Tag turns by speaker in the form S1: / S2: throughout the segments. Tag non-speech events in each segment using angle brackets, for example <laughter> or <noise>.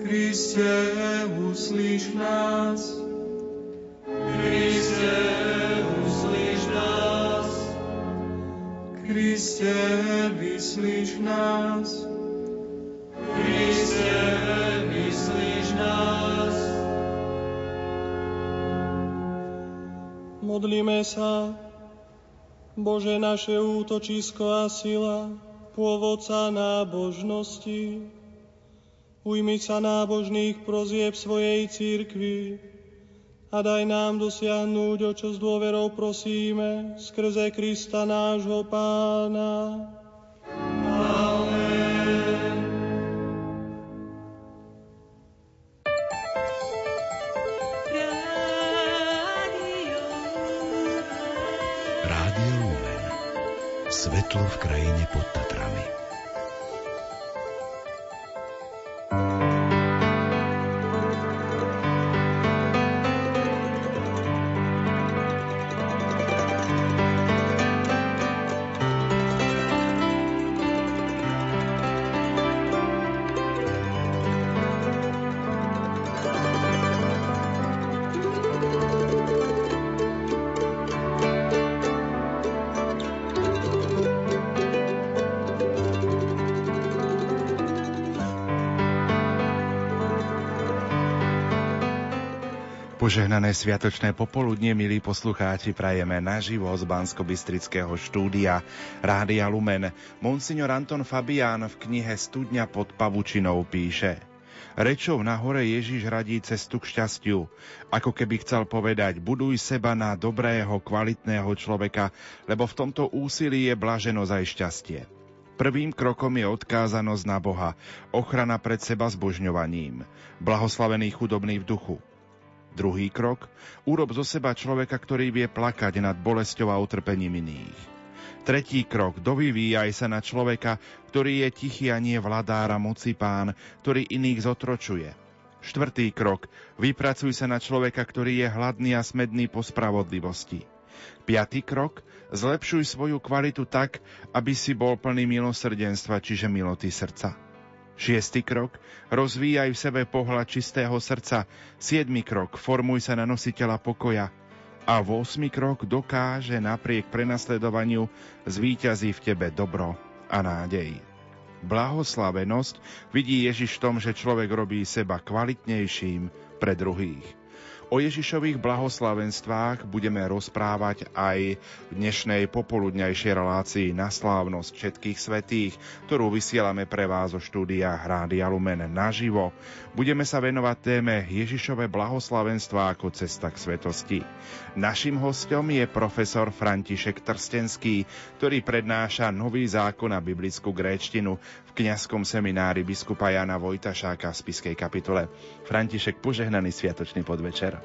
S1: Kriste, uslíš nás. Kriste, uslíš nás. Kriste, vyslíš nás. Kriste, vyslíš nás.
S2: Modlíme sa, Bože naše útočisko a sila, pôvodca nábožnosti, ujmi sa nábožných prozieb svojej církvy a daj nám dosiahnuť, o čo s dôverou prosíme, skrze Krista nášho Pána.
S3: Svetlo v krajine pod Tatrami.
S4: Požehnané sviatočné popoludne, milí poslucháči, prajeme naživo z bansko štúdia Rádia Lumen. Monsignor Anton Fabián v knihe Studňa pod pavučinou píše Rečou na hore Ježiš radí cestu k šťastiu. Ako keby chcel povedať, buduj seba na dobrého, kvalitného človeka, lebo v tomto úsilí je blaženosť aj šťastie. Prvým krokom je odkázanosť na Boha, ochrana pred seba zbožňovaním, blahoslavený chudobný v duchu, Druhý krok, urob zo seba človeka, ktorý vie plakať nad bolesťou a utrpením iných. Tretí krok, dovyvíjaj sa na človeka, ktorý je tichý a nie vladár a moci pán, ktorý iných zotročuje. Štvrtý krok, vypracuj sa na človeka, ktorý je hladný a smedný po spravodlivosti. Piatý krok, zlepšuj svoju kvalitu tak, aby si bol plný milosrdenstva, čiže miloty srdca. Šiestý krok, rozvíjaj v sebe pohľad čistého srdca. Siedmy krok, formuj sa na nositeľa pokoja. A v osmi krok dokáže napriek prenasledovaniu zvíťazí v tebe dobro a nádej. Blahoslavenosť vidí Ježiš v tom, že človek robí seba kvalitnejším pre druhých. O Ježišových blahoslavenstvách budeme rozprávať aj v dnešnej popoludňajšej relácii na slávnosť všetkých svetých, ktorú vysielame pre vás zo štúdia Hrády Lumen naživo. Budeme sa venovať téme Ježišové blahoslavenstva ako cesta k svetosti. Našim hostom je profesor František Trstenský, ktorý prednáša nový zákon a biblickú gréčtinu kňazskom seminári biskupa Jana Vojtašáka v Spiskej kapitole. František, požehnaný sviatočný podvečer.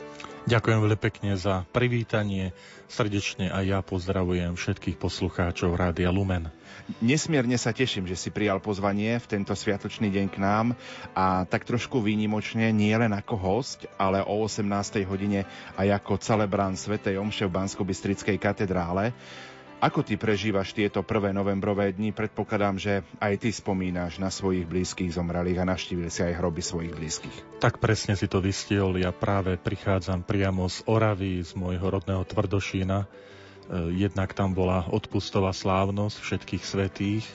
S5: Ďakujem veľmi pekne za privítanie. Srdečne aj ja pozdravujem všetkých poslucháčov Rádia Lumen.
S4: Nesmierne sa teším, že si prijal pozvanie v tento sviatočný deň k nám a tak trošku výnimočne nie len ako host, ale o 18. hodine aj ako celebrant Svetej Omše v bansko katedrále. Ako ty prežívaš tieto prvé novembrové dni? Predpokladám, že aj ty spomínaš na svojich blízkych zomralých a navštívil si aj hroby svojich blízkych.
S5: Tak presne si to vystiel. Ja práve prichádzam priamo z Oravy, z môjho rodného Tvrdošína. E, jednak tam bola odpustová slávnosť všetkých svetých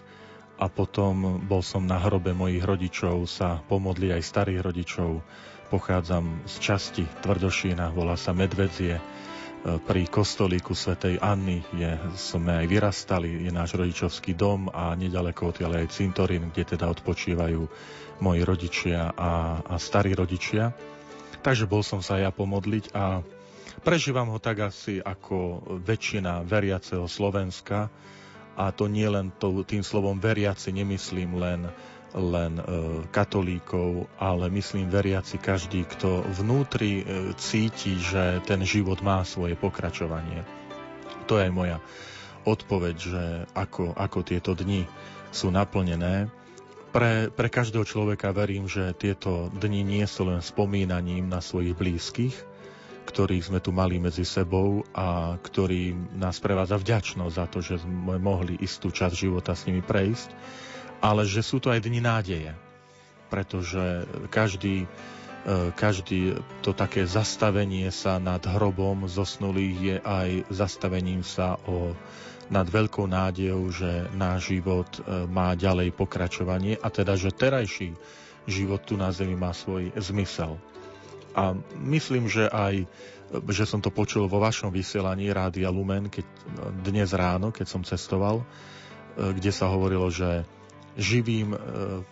S5: a potom bol som na hrobe mojich rodičov sa pomodli aj starých rodičov. Pochádzam z časti Tvrdošína, volá sa Medvedzie pri kostolíku svätej Anny je, sme aj vyrastali, je náš rodičovský dom a nedaleko odtiaľ aj cintorín, kde teda odpočívajú moji rodičia a, a starí rodičia. Takže bol som sa ja pomodliť a prežívam ho tak asi ako väčšina veriaceho Slovenska a to nie len to, tým slovom veriaci nemyslím len len e, katolíkov, ale myslím veriaci každý, kto vnútri e, cíti, že ten život má svoje pokračovanie. To je aj moja odpoveď, že ako, ako tieto dni sú naplnené. Pre, pre každého človeka verím, že tieto dni nie sú len spomínaním na svojich blízkych, ktorých sme tu mali medzi sebou a ktorí nás prevádza vďačnosť za to, že sme mohli istú časť života s nimi prejsť, ale že sú to aj dni nádeje. pretože každý, e, každý to také zastavenie sa nad hrobom zosnulých je aj zastavením sa o, nad veľkou nádejou, že náš život e, má ďalej pokračovanie a teda, že terajší život tu na Zemi má svoj zmysel. A myslím, že aj že som to počul vo vašom vysielaní Rádia Lumen keď, dnes ráno, keď som cestoval, e, kde sa hovorilo, že živým e,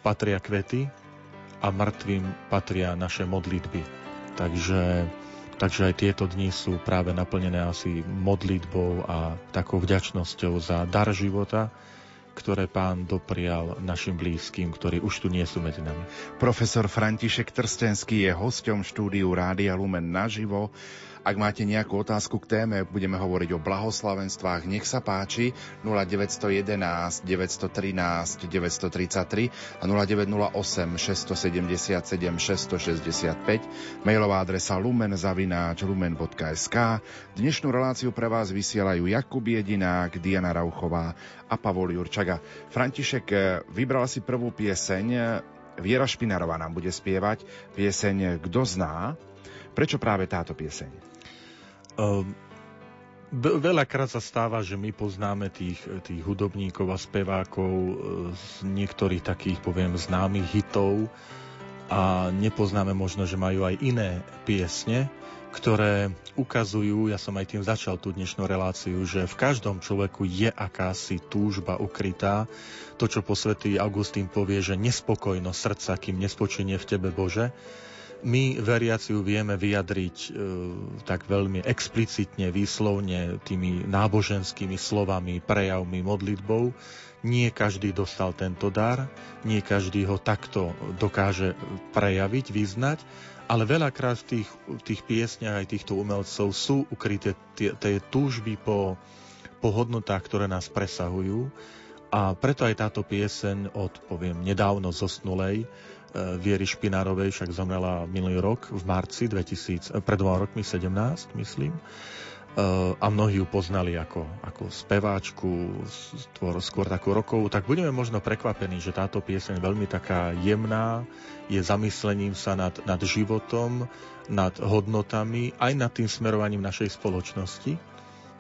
S5: patria kvety a mŕtvým patria naše modlitby. Takže, takže aj tieto dni sú práve naplnené asi modlitbou a takou vďačnosťou za dar života, ktoré pán doprial našim blízkym, ktorí už tu nie sú medzi nami.
S4: Profesor František Trstenský je hosťom štúdiu Rádia Lumen naživo. Ak máte nejakú otázku k téme, budeme hovoriť o blahoslavenstvách, nech sa páči 0911 913 933 a 0908 677 665 mailová adresa lumenzavináč lumen.sk Dnešnú reláciu pre vás vysielajú Jakub Jedinák, Diana Rauchová a Pavol Jurčaga. František, vybral si prvú pieseň Viera Špinarová nám bude spievať pieseň Kto zná. Prečo práve táto pieseň?
S5: Uh, veľakrát sa stáva, že my poznáme tých, tých hudobníkov a spevákov e, z niektorých takých, poviem, známych hitov a nepoznáme možno, že majú aj iné piesne, ktoré ukazujú, ja som aj tým začal tú dnešnú reláciu, že v každom človeku je akási túžba ukrytá. To, čo po svätý Augustín povie, že nespokojnosť srdca, kým nespočinie v tebe Bože my veriaci ju vieme vyjadriť e, tak veľmi explicitne, výslovne tými náboženskými slovami, prejavmi, modlitbou. Nie každý dostal tento dar, nie každý ho takto dokáže prejaviť, vyznať, ale veľakrát v tých, v tých piesniach aj týchto umelcov sú ukryté tie, túžby po, po hodnotách, ktoré nás presahujú. A preto aj táto pieseň od, poviem, nedávno zosnulej, Viery Špinárovej však zomrela minulý rok v marci 2000, e, pred dvoma rokmi 17, myslím. E, a mnohí ju poznali ako, ako speváčku, skôr, skôr takú rokovú, tak budeme možno prekvapení, že táto pieseň veľmi taká jemná, je zamyslením sa nad, nad životom, nad hodnotami, aj nad tým smerovaním našej spoločnosti.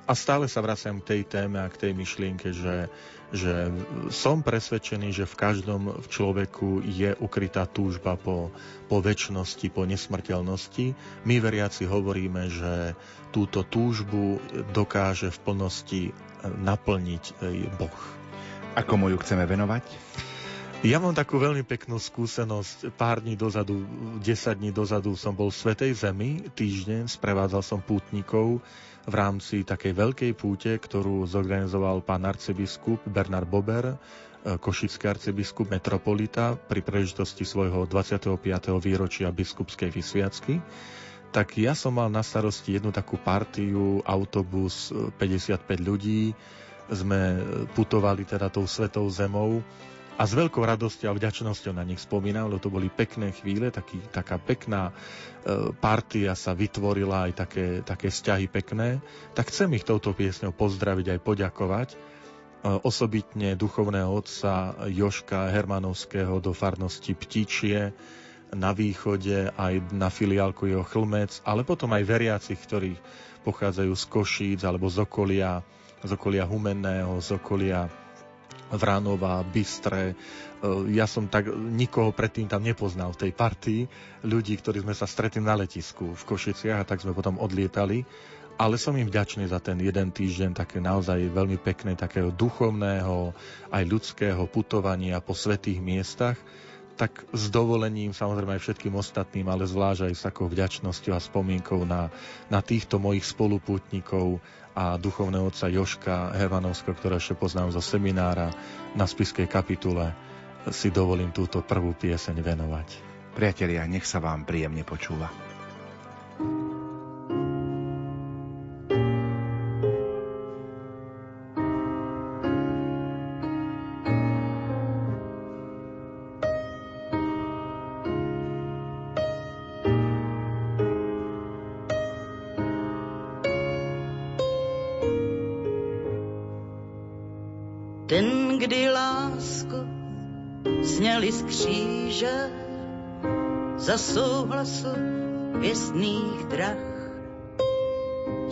S5: A stále sa vraciam k tej téme a k tej myšlienke, že že som presvedčený, že v každom človeku je ukrytá túžba po, po väčšnosti, po nesmrteľnosti. My veriaci hovoríme, že túto túžbu dokáže v plnosti naplniť Boh.
S4: Ako mu ju chceme venovať?
S5: Ja mám takú veľmi peknú skúsenosť. Pár dní dozadu, 10 dní dozadu som bol v Svetej Zemi, týždeň, sprevádzal som pútnikov v rámci takej veľkej púte, ktorú zorganizoval pán arcibiskup Bernard Bober, e, košický arcibiskup metropolita pri príležitosti svojho 25. výročia biskupskej vysviacky. Tak ja som mal na starosti jednu takú partiu, autobus 55 e, ľudí, sme e, putovali teda tou svetou zemou a s veľkou radosťou a vďačnosťou na nich spomínam, lebo to boli pekné chvíle, taký, taká pekná e, partia sa vytvorila, aj také, také vzťahy pekné, tak chcem ich touto piesňou pozdraviť aj poďakovať. E, osobitne duchovného otca Joška Hermanovského do farnosti Ptičie na východe, aj na filiálku jeho Chlmec, ale potom aj veriacich, ktorí pochádzajú z Košíc alebo z okolia, z okolia Humenného, z okolia Vránova, Bystre. Ja som tak nikoho predtým tam nepoznal v tej partii ľudí, ktorí sme sa stretli na letisku v Košiciach a tak sme potom odlietali. Ale som im vďačný za ten jeden týždeň také naozaj veľmi pekné, takého duchovného, aj ľudského putovania po svetých miestach tak s dovolením samozrejme aj všetkým ostatným, ale zvlášť aj s takou vďačnosťou a spomienkou na, na týchto mojich spolupútnikov a duchovného otca Joška Hermanovského, ktorého ešte poznám zo seminára na spiskej kapitule, si dovolím túto prvú pieseň venovať.
S4: Priatelia, nech sa vám príjemne počúva.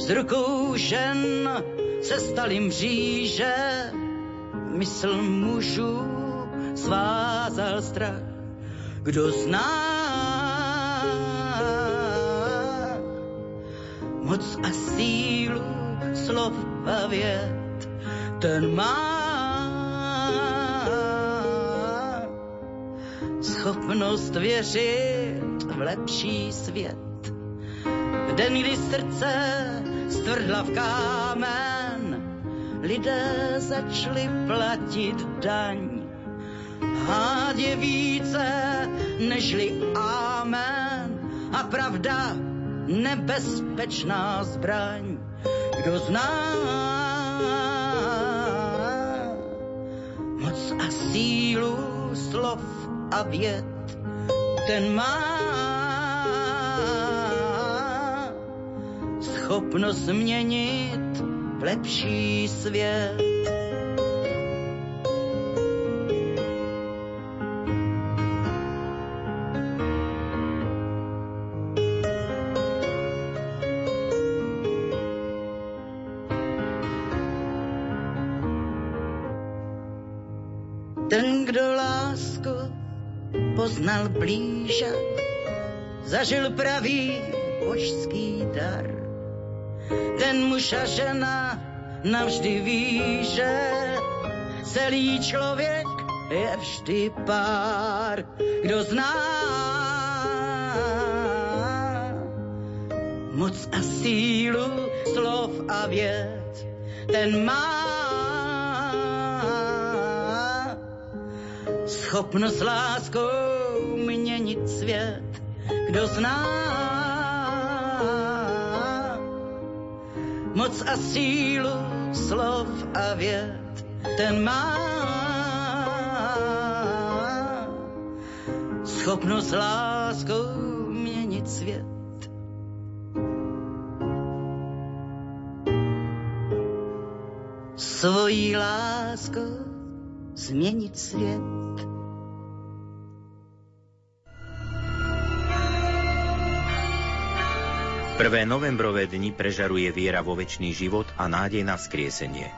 S6: Z rukou žen se staly mříže, mysl mužů svázal strach. Kdo zná moc a sílu slov a vět, ten má schopnost věřit v lepší svět. V den, kdy srdce stvrdla v kámen, lidé začali platit daň. Hád je více nežli amen a pravda nebezpečná zbraň. Kdo zná moc a sílu slov a věd, ten má schopnost změnit lepší svět. Ten, kdo lásku poznal blíže, zažil pravý božský dar. Ten muž a žena navždy ví, že celý člověk je vždy pár. Kdo zná moc a sílu slov a věd, ten má schopnost láskou měnit svět. Kdo zná moc a sílu slov a věd, ten má schopnost láskou měnit svět. Svojí láskou změnit svět.
S7: Prvé novembrové dni prežaruje viera vo väčší život a nádej na vzkriesenie.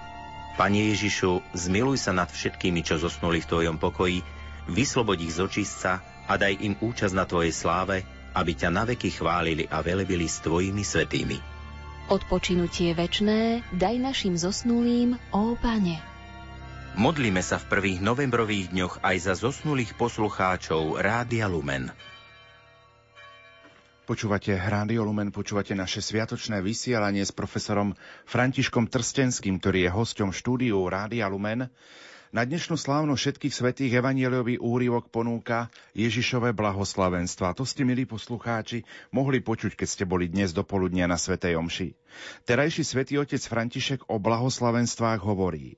S7: Pane Ježišu, zmiluj sa nad všetkými, čo zosnuli v Tvojom pokoji, vyslobod ich z očistca a daj im účasť na Tvojej sláve, aby ťa naveky chválili a velebili s Tvojimi svetými.
S8: Odpočinutie večné daj našim zosnulým, ó Pane.
S7: Modlíme sa v prvých novembrových dňoch aj za zosnulých poslucháčov Rádia Lumen.
S4: Počúvate Rádio Lumen, počúvate naše sviatočné vysielanie s profesorom Františkom Trstenským, ktorý je hosťom štúdiu Rádia Lumen. Na dnešnú slávnu všetkých svetých evanieliový úrivok ponúka Ježišové blahoslavenstva. To ste, milí poslucháči, mohli počuť, keď ste boli dnes do poludnia na Svetej Omši. Terajší svätý otec František o blahoslavenstvách hovorí.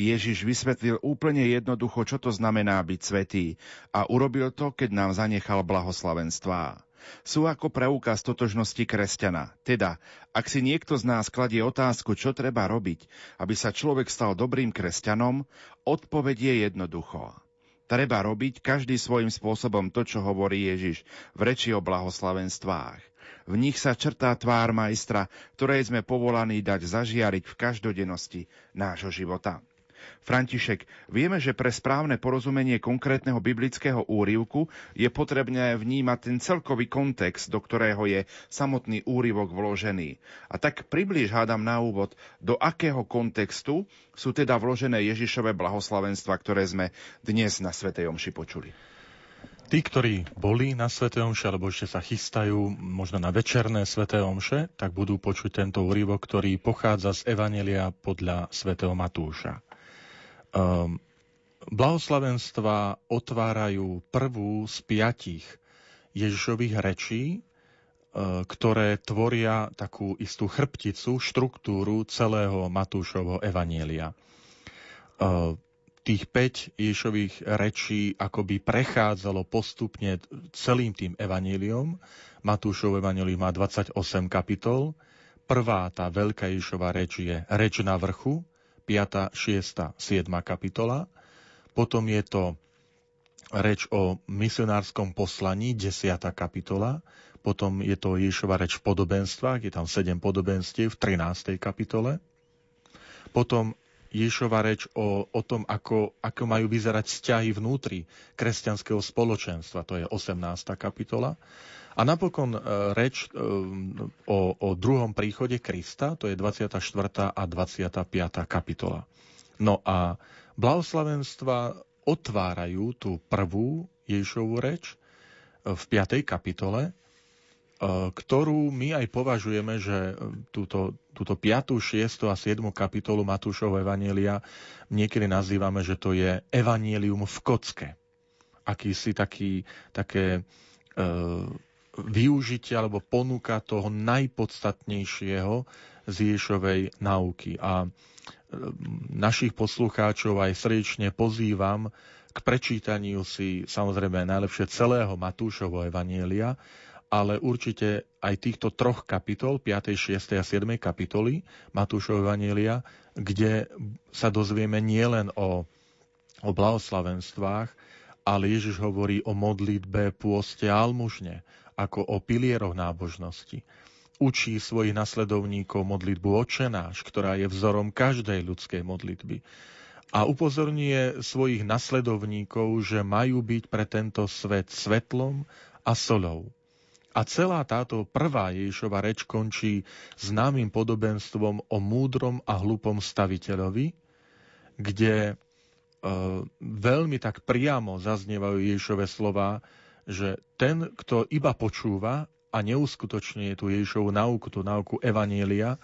S4: Ježiš vysvetlil úplne jednoducho, čo to znamená byť svetý a urobil to, keď nám zanechal blahoslavenstvá sú ako preukaz totožnosti kresťana. Teda, ak si niekto z nás kladie otázku, čo treba robiť, aby sa človek stal dobrým kresťanom, odpoveď je jednoducho. Treba robiť každý svojim spôsobom to, čo hovorí Ježiš v reči o blahoslavenstvách. V nich sa črtá tvár majstra, ktorej sme povolaní dať zažiariť v každodennosti nášho života. František, vieme, že pre správne porozumenie konkrétneho biblického úrivku je potrebné vnímať ten celkový kontext, do ktorého je samotný úrivok vložený. A tak približ hádam na úvod, do akého kontextu sú teda vložené Ježišové blahoslavenstva, ktoré sme dnes na Svetej Omši počuli.
S5: Tí, ktorí boli na Sv. Omše, alebo ešte sa chystajú možno na večerné Sv. Omše, tak budú počuť tento úryvok, ktorý pochádza z Evanelia podľa svätého Matúša. Um, blahoslavenstva otvárajú prvú z piatich Ježišových rečí, e, ktoré tvoria takú istú chrbticu, štruktúru celého Matúšovho evanielia. E, tých 5 Ježišových rečí akoby prechádzalo postupne celým tým evaníliom. Matúšov evanílium má 28 kapitol. Prvá, tá veľká Ježišova reč je reč na vrchu, 5., 6., 7. kapitola. Potom je to reč o misionárskom poslaní, 10. kapitola, potom je to Ježova reč v podobenstvách, je tam 7 podobenstiev v 13. kapitole, potom Ježova reč o, o tom, ako, ako majú vyzerať vzťahy vnútri kresťanského spoločenstva, to je 18. kapitola. A napokon e, reč e, o, o druhom príchode Krista, to je 24. a 25. kapitola. No a blahoslavenstva otvárajú tú prvú Ježišovú reč e, v 5. kapitole, ktorú my aj považujeme, že túto, túto 5., 6. a 7. kapitolu Matúšovho Evanielia niekedy nazývame, že to je Evanielium v kocke. Akýsi taký, také využitie alebo ponuka toho najpodstatnejšieho z Ježovej nauky. A našich poslucháčov aj srdečne pozývam k prečítaniu si samozrejme najlepšie celého Matúšovho Evanielia, ale určite aj týchto troch kapitol, 5., 6. a 7. kapitoly Matúšovho Evanielia, kde sa dozvieme nielen o, o blahoslavenstvách, ale Ježiš hovorí o modlitbe, pôste a almužne, ako o pilieroch nábožnosti učí svojich nasledovníkov modlitbu očenáš, ktorá je vzorom každej ľudskej modlitby. A upozorňuje svojich nasledovníkov, že majú byť pre tento svet svetlom a solou. A celá táto prvá Ježišova reč končí známym podobenstvom o múdrom a hlupom staviteľovi, kde e, veľmi tak priamo zaznievajú Ježišove slova, že ten, kto iba počúva a neuskutočňuje tú Ježišovu nauku, tú nauku Evanielia,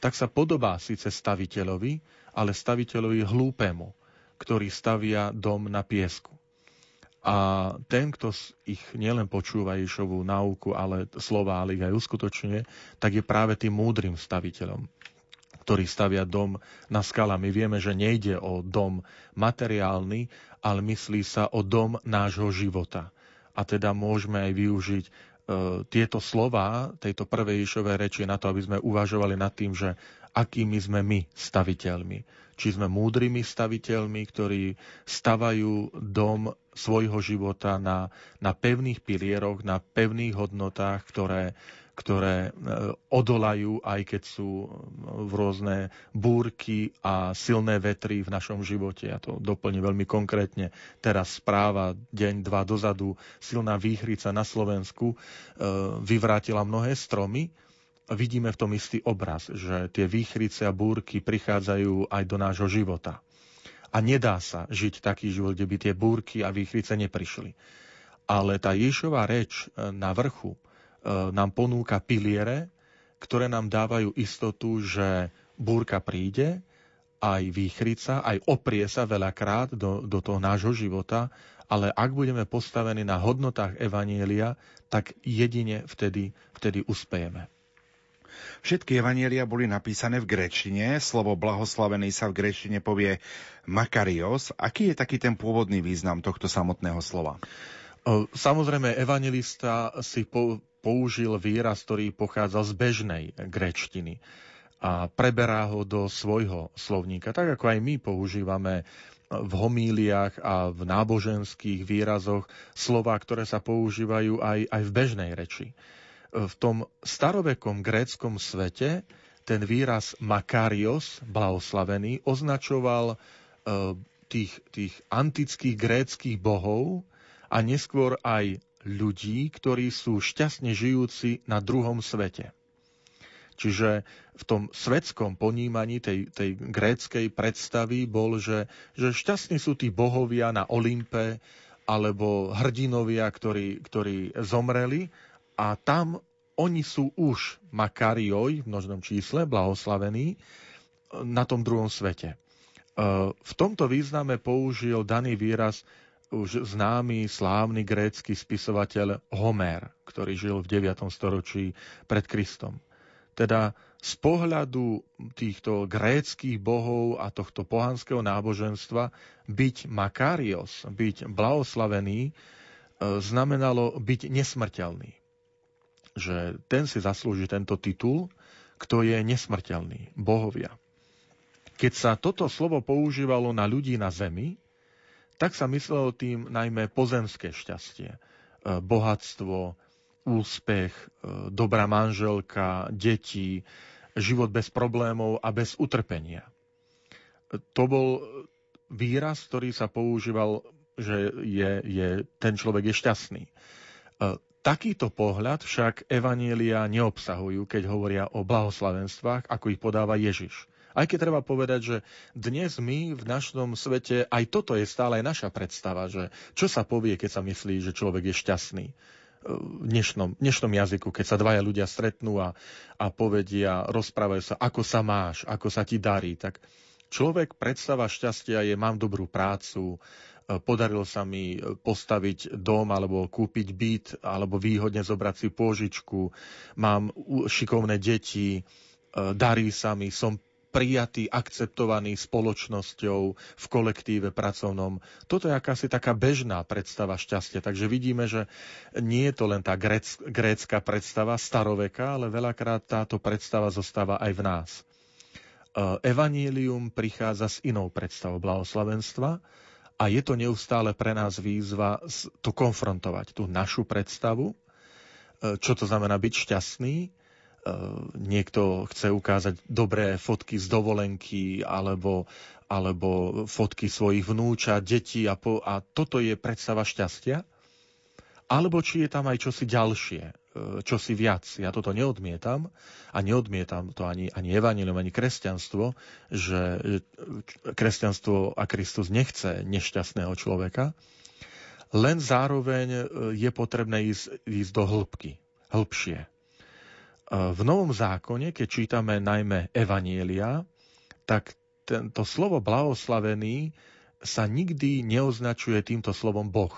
S5: tak sa podobá síce staviteľovi, ale staviteľovi hlúpemu, ktorý stavia dom na piesku. A ten, kto ich nielen počúva Ježišovú nauku, ale slova, ale ich aj uskutočňuje, tak je práve tým múdrym staviteľom, ktorý stavia dom na skala. My vieme, že nejde o dom materiálny, ale myslí sa o dom nášho života. A teda môžeme aj využiť E, tieto slova tejto prvej Ježišovej reči na to, aby sme uvažovali nad tým, že akými sme my staviteľmi. Či sme múdrymi staviteľmi, ktorí stavajú dom svojho života na, na pevných pilieroch, na pevných hodnotách, ktoré, ktoré e, odolajú, aj keď sú e, v rôzne búrky a silné vetry v našom živote. Ja to doplním veľmi konkrétne. Teraz správa deň, dva dozadu, silná výchrica na Slovensku e, vyvrátila mnohé stromy. Vidíme v tom istý obraz, že tie výchrice a búrky prichádzajú aj do nášho života. A nedá sa žiť taký život, kde by tie búrky a výchrice neprišli. Ale tá Ježová reč na vrchu, nám ponúka piliere, ktoré nám dávajú istotu, že búrka príde, aj výchrica, aj oprie sa veľakrát do, do toho nášho života, ale ak budeme postavení na hodnotách Evanielia, tak jedine vtedy, vtedy uspejeme.
S4: Všetky evanielia boli napísané v grečtine. Slovo blahoslavený sa v grečtine povie makarios. Aký je taký ten pôvodný význam tohto samotného slova?
S5: Samozrejme, evangelista si po, použil výraz, ktorý pochádza z bežnej grečtiny a preberá ho do svojho slovníka, tak ako aj my používame v homíliách a v náboženských výrazoch slova, ktoré sa používajú aj, aj v bežnej reči. V tom starovekom gréckom svete ten výraz makarios, blahoslavený, označoval e, tých, tých antických gréckých bohov a neskôr aj ľudí, ktorí sú šťastne žijúci na druhom svete. Čiže v tom svetskom ponímaní tej, tej gréckej predstavy bol, že, že šťastní sú tí bohovia na Olympe alebo hrdinovia, ktorí, ktorí zomreli a tam oni sú už makarioj v množnom čísle, blahoslavení, na tom druhom svete. E, v tomto význame použil daný výraz už známy, slávny grécky spisovateľ Homer, ktorý žil v 9. storočí pred Kristom. Teda z pohľadu týchto gréckých bohov a tohto pohanského náboženstva byť Makarios, byť blahoslavený, e, znamenalo byť nesmrteľný. Že ten si zaslúži tento titul, kto je nesmrteľný, bohovia. Keď sa toto slovo používalo na ľudí na zemi, tak sa myslelo tým najmä pozemské šťastie. Bohatstvo, úspech, dobrá manželka, deti, život bez problémov a bez utrpenia. To bol výraz, ktorý sa používal, že je, je, ten človek je šťastný. Takýto pohľad však Evanielia neobsahujú, keď hovoria o blahoslavenstvách, ako ich podáva Ježiš. Aj keď treba povedať, že dnes my v našom svete, aj toto je stále aj naša predstava, že čo sa povie, keď sa myslí, že človek je šťastný v dnešnom, dnešnom jazyku, keď sa dvaja ľudia stretnú a, a povedia, rozprávajú sa, ako sa máš, ako sa ti darí, tak človek predstava šťastia je, mám dobrú prácu, podarilo sa mi postaviť dom alebo kúpiť byt alebo výhodne zobrať si pôžičku, mám šikovné deti, darí sa mi, som prijatý, akceptovaný spoločnosťou v kolektíve pracovnom. Toto je akási taká bežná predstava šťastia. Takže vidíme, že nie je to len tá grécka predstava staroveka, ale veľakrát táto predstava zostáva aj v nás. Evanílium prichádza s inou predstavou blahoslavenstva, a je to neustále pre nás výzva to konfrontovať, tú našu predstavu, e, čo to znamená byť šťastný. E, niekto chce ukázať dobré fotky z dovolenky alebo, alebo fotky svojich vnúčat, detí a, po, a toto je predstava šťastia. Alebo či je tam aj čosi ďalšie, E, čosi viac. Ja toto neodmietam a neodmietam to ani, ani evanilium, ani kresťanstvo, že kresťanstvo a Kristus nechce nešťastného človeka, len zároveň e, je potrebné ísť, ísť do hĺbky, hĺbšie. V Novom zákone, keď čítame najmä Evanielia, tak tento slovo blahoslavený sa nikdy neoznačuje týmto slovom Boh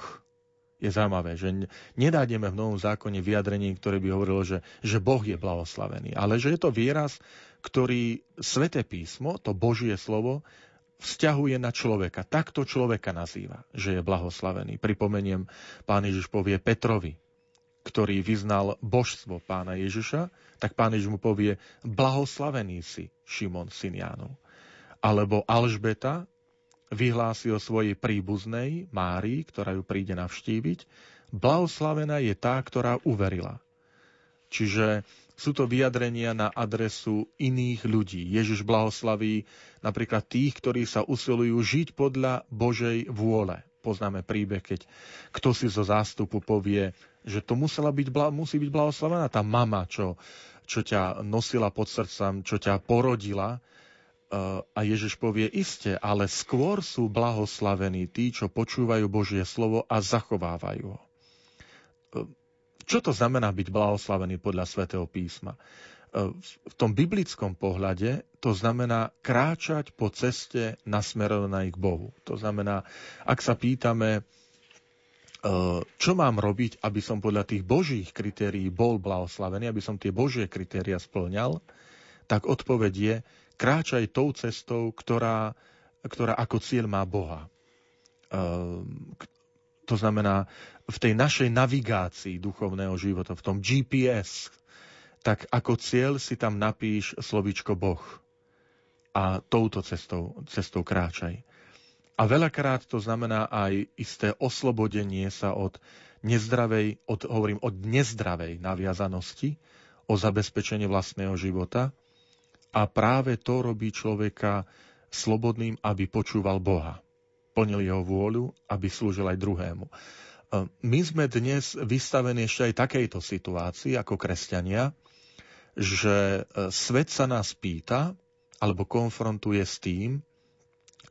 S5: je zaujímavé, že nedájdeme v Novom zákone vyjadrenie, ktoré by hovorilo, že, že Boh je blahoslavený, ale že je to výraz, ktorý Sveté písmo, to Božie slovo, vzťahuje na človeka. Takto človeka nazýva, že je blahoslavený. Pripomeniem, pán Ježiš povie Petrovi, ktorý vyznal božstvo pána Ježiša, tak pán Ježiš mu povie, blahoslavený si, Šimon, syn. Alebo Alžbeta, vyhlási o svojej príbuznej, Márii, ktorá ju príde navštíviť, blahoslavená je tá, ktorá uverila. Čiže sú to vyjadrenia na adresu iných ľudí. Ježiš blahoslaví napríklad tých, ktorí sa usilujú žiť podľa Božej vôle. Poznáme príbeh, keď kto si zo zástupu povie, že to musela byť, musí byť blahoslavená tá mama, čo, čo ťa nosila pod srdcom, čo ťa porodila, a Ježiš povie iste, ale skôr sú blahoslavení tí, čo počúvajú Božie slovo a zachovávajú ho. Čo to znamená byť blahoslavený podľa svätého písma? V tom biblickom pohľade to znamená kráčať po ceste nasmerovanej k Bohu. To znamená, ak sa pýtame, čo mám robiť, aby som podľa tých božích kritérií bol blahoslavený, aby som tie božie kritéria splňal, tak odpoveď je, kráčaj tou cestou, ktorá, ktorá ako cieľ má Boha. Ehm, to znamená, v tej našej navigácii duchovného života, v tom GPS, tak ako cieľ si tam napíš slovičko Boh. A touto cestou, cestou kráčaj. A veľakrát to znamená aj isté oslobodenie sa od nezdravej, od, hovorím, od nezdravej naviazanosti, o zabezpečenie vlastného života a práve to robí človeka slobodným, aby počúval Boha. Plnil jeho vôľu, aby slúžil aj druhému. E, my sme dnes vystavení ešte aj takejto situácii ako kresťania, že e, svet sa nás pýta alebo konfrontuje s tým,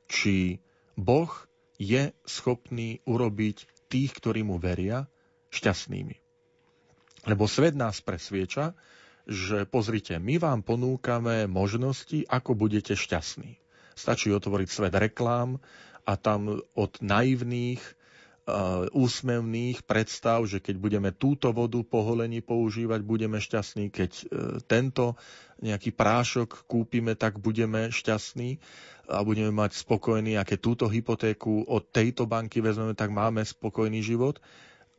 S5: či Boh je schopný urobiť tých, ktorí mu veria, šťastnými. Lebo svet nás presvieča, že pozrite, my vám ponúkame možnosti, ako budete šťastní. Stačí otvoriť svet reklám a tam od naivných, uh, úsmevných predstav, že keď budeme túto vodu po holení používať, budeme šťastní, keď uh, tento nejaký prášok kúpime, tak budeme šťastní a budeme mať spokojný, a túto hypotéku od tejto banky vezmeme, tak máme spokojný život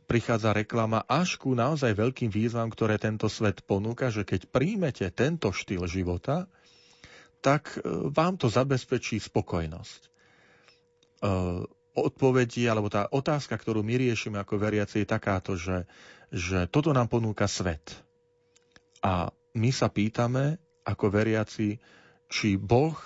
S5: prichádza reklama až ku naozaj veľkým výzvam, ktoré tento svet ponúka, že keď príjmete tento štýl života, tak e, vám to zabezpečí spokojnosť. E, odpovedí, alebo tá otázka, ktorú my riešime ako veriaci, je takáto, že, že toto nám ponúka svet. A my sa pýtame ako veriaci, či Boh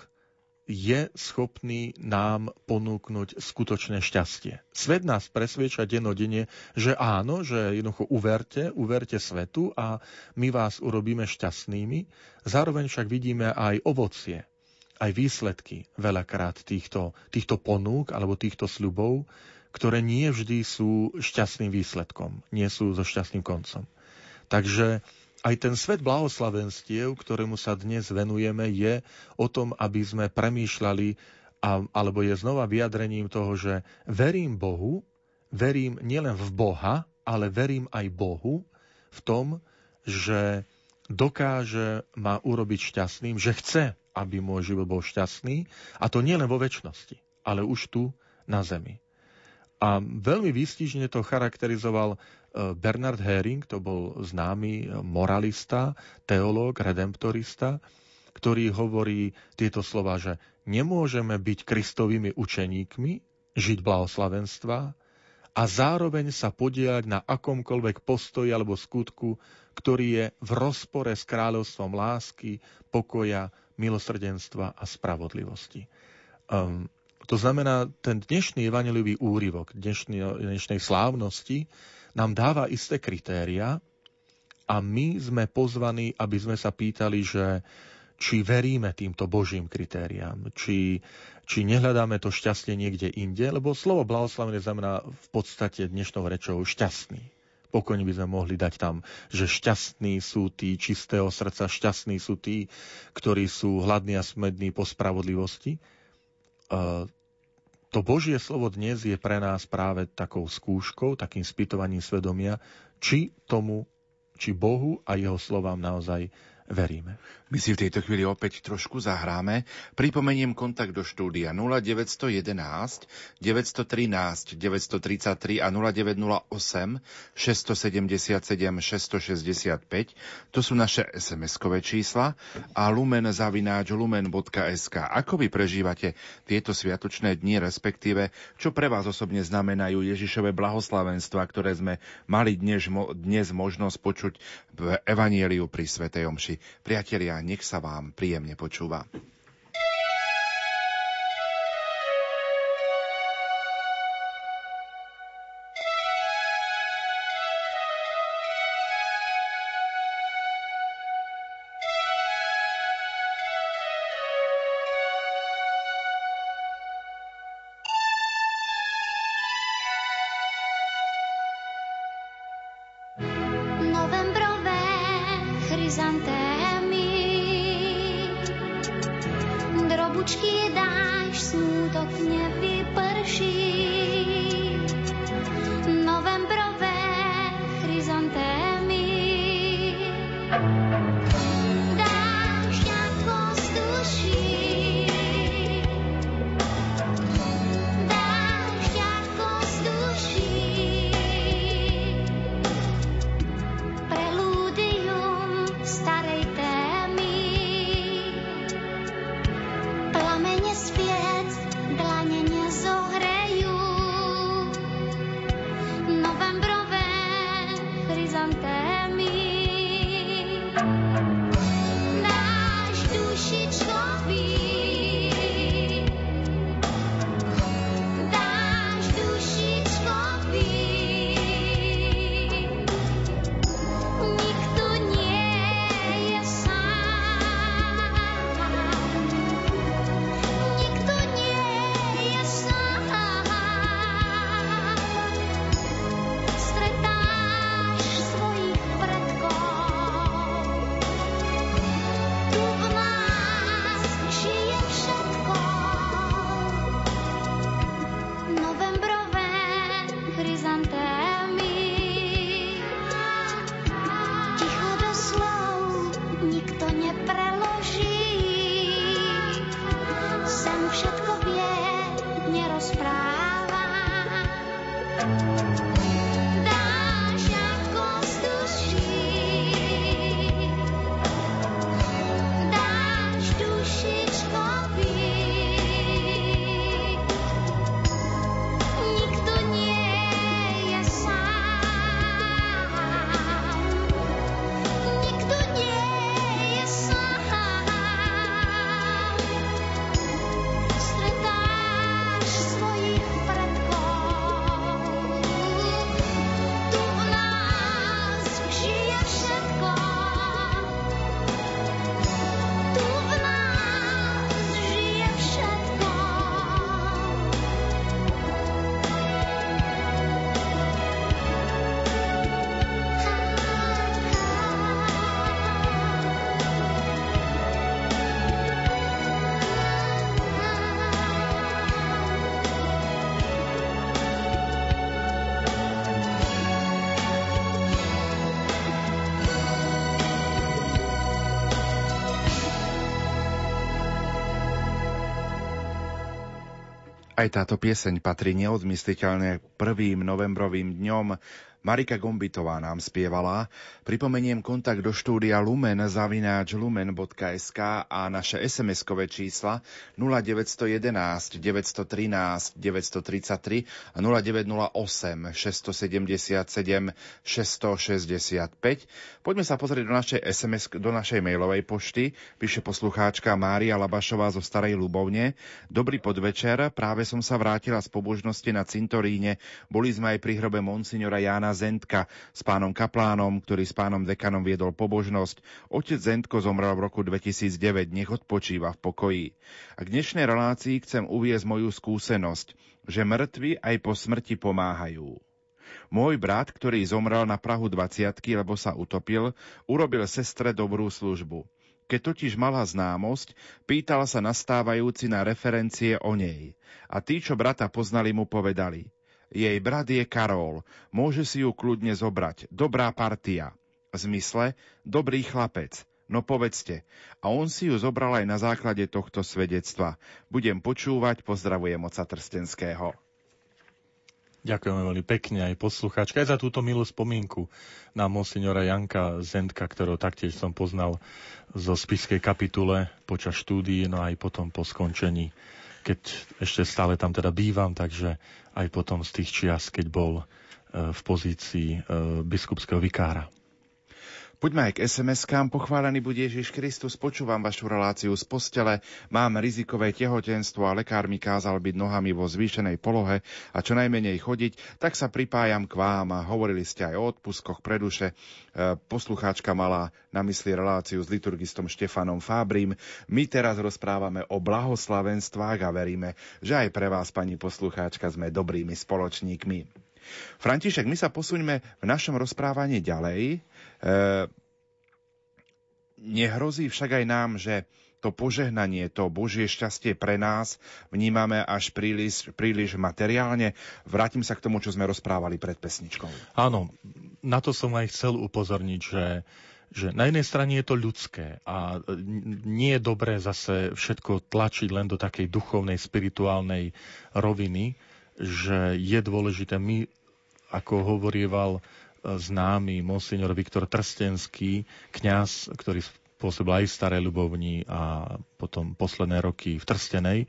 S5: je schopný nám ponúknuť skutočné šťastie. Svet nás presvieča denodene, že áno, že jednoducho uverte, uverte svetu a my vás urobíme šťastnými. Zároveň však vidíme aj ovocie, aj výsledky veľakrát týchto, týchto ponúk alebo týchto sľubov, ktoré nie vždy sú šťastným výsledkom, nie sú so šťastným koncom. Takže aj ten svet blahoslavenstiev, ktorému sa dnes venujeme, je o tom, aby sme premýšľali, alebo je znova vyjadrením toho, že verím Bohu, verím nielen v Boha, ale verím aj Bohu v tom, že dokáže ma urobiť šťastným, že chce, aby môj život bol šťastný, a to nielen vo väčšnosti, ale už tu na zemi. A veľmi výstižne to charakterizoval Bernard Hering, to bol známy moralista, teológ, redemptorista, ktorý hovorí tieto slova, že nemôžeme byť kristovými učeníkmi, žiť blahoslavenstva a zároveň sa podielať na akomkoľvek postoji alebo skutku, ktorý je v rozpore s kráľovstvom lásky, pokoja, milosrdenstva a spravodlivosti. Um, to znamená, ten dnešný evangelivý úryvok dnešný, dnešnej slávnosti nám dáva isté kritéria a my sme pozvaní, aby sme sa pýtali, že či veríme týmto Božím kritériám, či, či nehľadáme to šťastie niekde inde, lebo slovo blahoslavené znamená v podstate dnešnou rečou šťastný. Pokojne by sme mohli dať tam, že šťastní sú tí čistého srdca, šťastní sú tí, ktorí sú hladní a smední po spravodlivosti. To Božie slovo dnes je pre nás práve takou skúškou, takým spytovaním svedomia, či tomu, či Bohu a jeho slovám naozaj veríme.
S9: My si v tejto chvíli opäť trošku zahráme. Pripomeniem kontakt do štúdia 0911 913 933 a 0908 677 665. To sú naše SMS-kové čísla a lumen zavináč lumen.sk. Ako vy prežívate tieto sviatočné dni, respektíve čo pre vás osobne znamenajú Ježišové blahoslavenstva, ktoré sme mali dnes, dnes možnosť počuť v Evanieliu pri Svetej Omši. Priatelia, nech sa vám príjemne počúva. ťažký dáš, smútok nevyprší.
S4: Aj táto pieseň patrí neodmysliteľne prvým novembrovým dňom Marika Gombitová nám spievala. Pripomeniem kontakt do štúdia lumen zavináč lumen.sk a naše SMS-kové čísla 0911 913 933 a 0908 677 665. Poďme sa pozrieť do našej SMS, do našej mailovej pošty. Píše poslucháčka Mária Labašová zo Starej Ľubovne. Dobrý podvečer, práve som sa vrátila z pobožnosti na cintoríne. Boli sme aj pri hrobe monsignora Jána Zentka s pánom Kaplánom, ktorý s pánom dekanom viedol pobožnosť. Otec Zentko zomrel v roku 2009, nech odpočíva v pokoji. A k dnešnej relácii chcem uviezť moju skúsenosť, že mŕtvi aj po smrti pomáhajú. Môj brat, ktorý zomrel na Prahu 20 lebo sa utopil, urobil sestre dobrú službu. Keď totiž mala známosť, pýtal sa nastávajúci na referencie o nej. A tí, čo brata poznali, mu povedali – jej brat je Karol. Môže si ju kľudne zobrať. Dobrá partia. V zmysle, dobrý chlapec. No povedzte. A on si ju zobral aj na základe tohto svedectva. Budem počúvať, pozdravujem oca Trstenského.
S5: Ďakujeme veľmi pekne aj poslucháčka, aj za túto milú spomienku na monsignora Janka Zentka, ktorého taktiež som poznal zo spiskej kapitule počas štúdií, no aj potom po skončení keď ešte stále tam teda bývam, takže aj potom z tých čias, keď bol e, v pozícii e, biskupského vikára.
S4: Poďme aj k SMS-kám. Pochválený bude Ježiš Kristus. Počúvam vašu reláciu z postele. Mám rizikové tehotenstvo a lekár mi kázal byť nohami vo zvýšenej polohe a čo najmenej chodiť, tak sa pripájam k vám. A hovorili ste aj o odpuskoch preduše. E, poslucháčka mala na mysli reláciu s liturgistom Štefanom Fábrim. My teraz rozprávame o blahoslavenstvách a veríme, že aj pre vás, pani poslucháčka, sme dobrými spoločníkmi. František, my sa posuňme v našom rozprávaní ďalej. E, nehrozí však aj nám, že to požehnanie, to Božie šťastie pre nás vnímame až príliš, príliš materiálne. Vrátim sa k tomu, čo sme rozprávali pred pesničkou.
S5: Áno, na to som aj chcel upozorniť, že že na jednej strane je to ľudské a nie je dobré zase všetko tlačiť len do takej duchovnej, spirituálnej roviny, že je dôležité my ako hovorieval známy monsignor Viktor Trstenský, kňaz, ktorý pôsobil aj v Starej Ľubovni a potom posledné roky v Trstenej,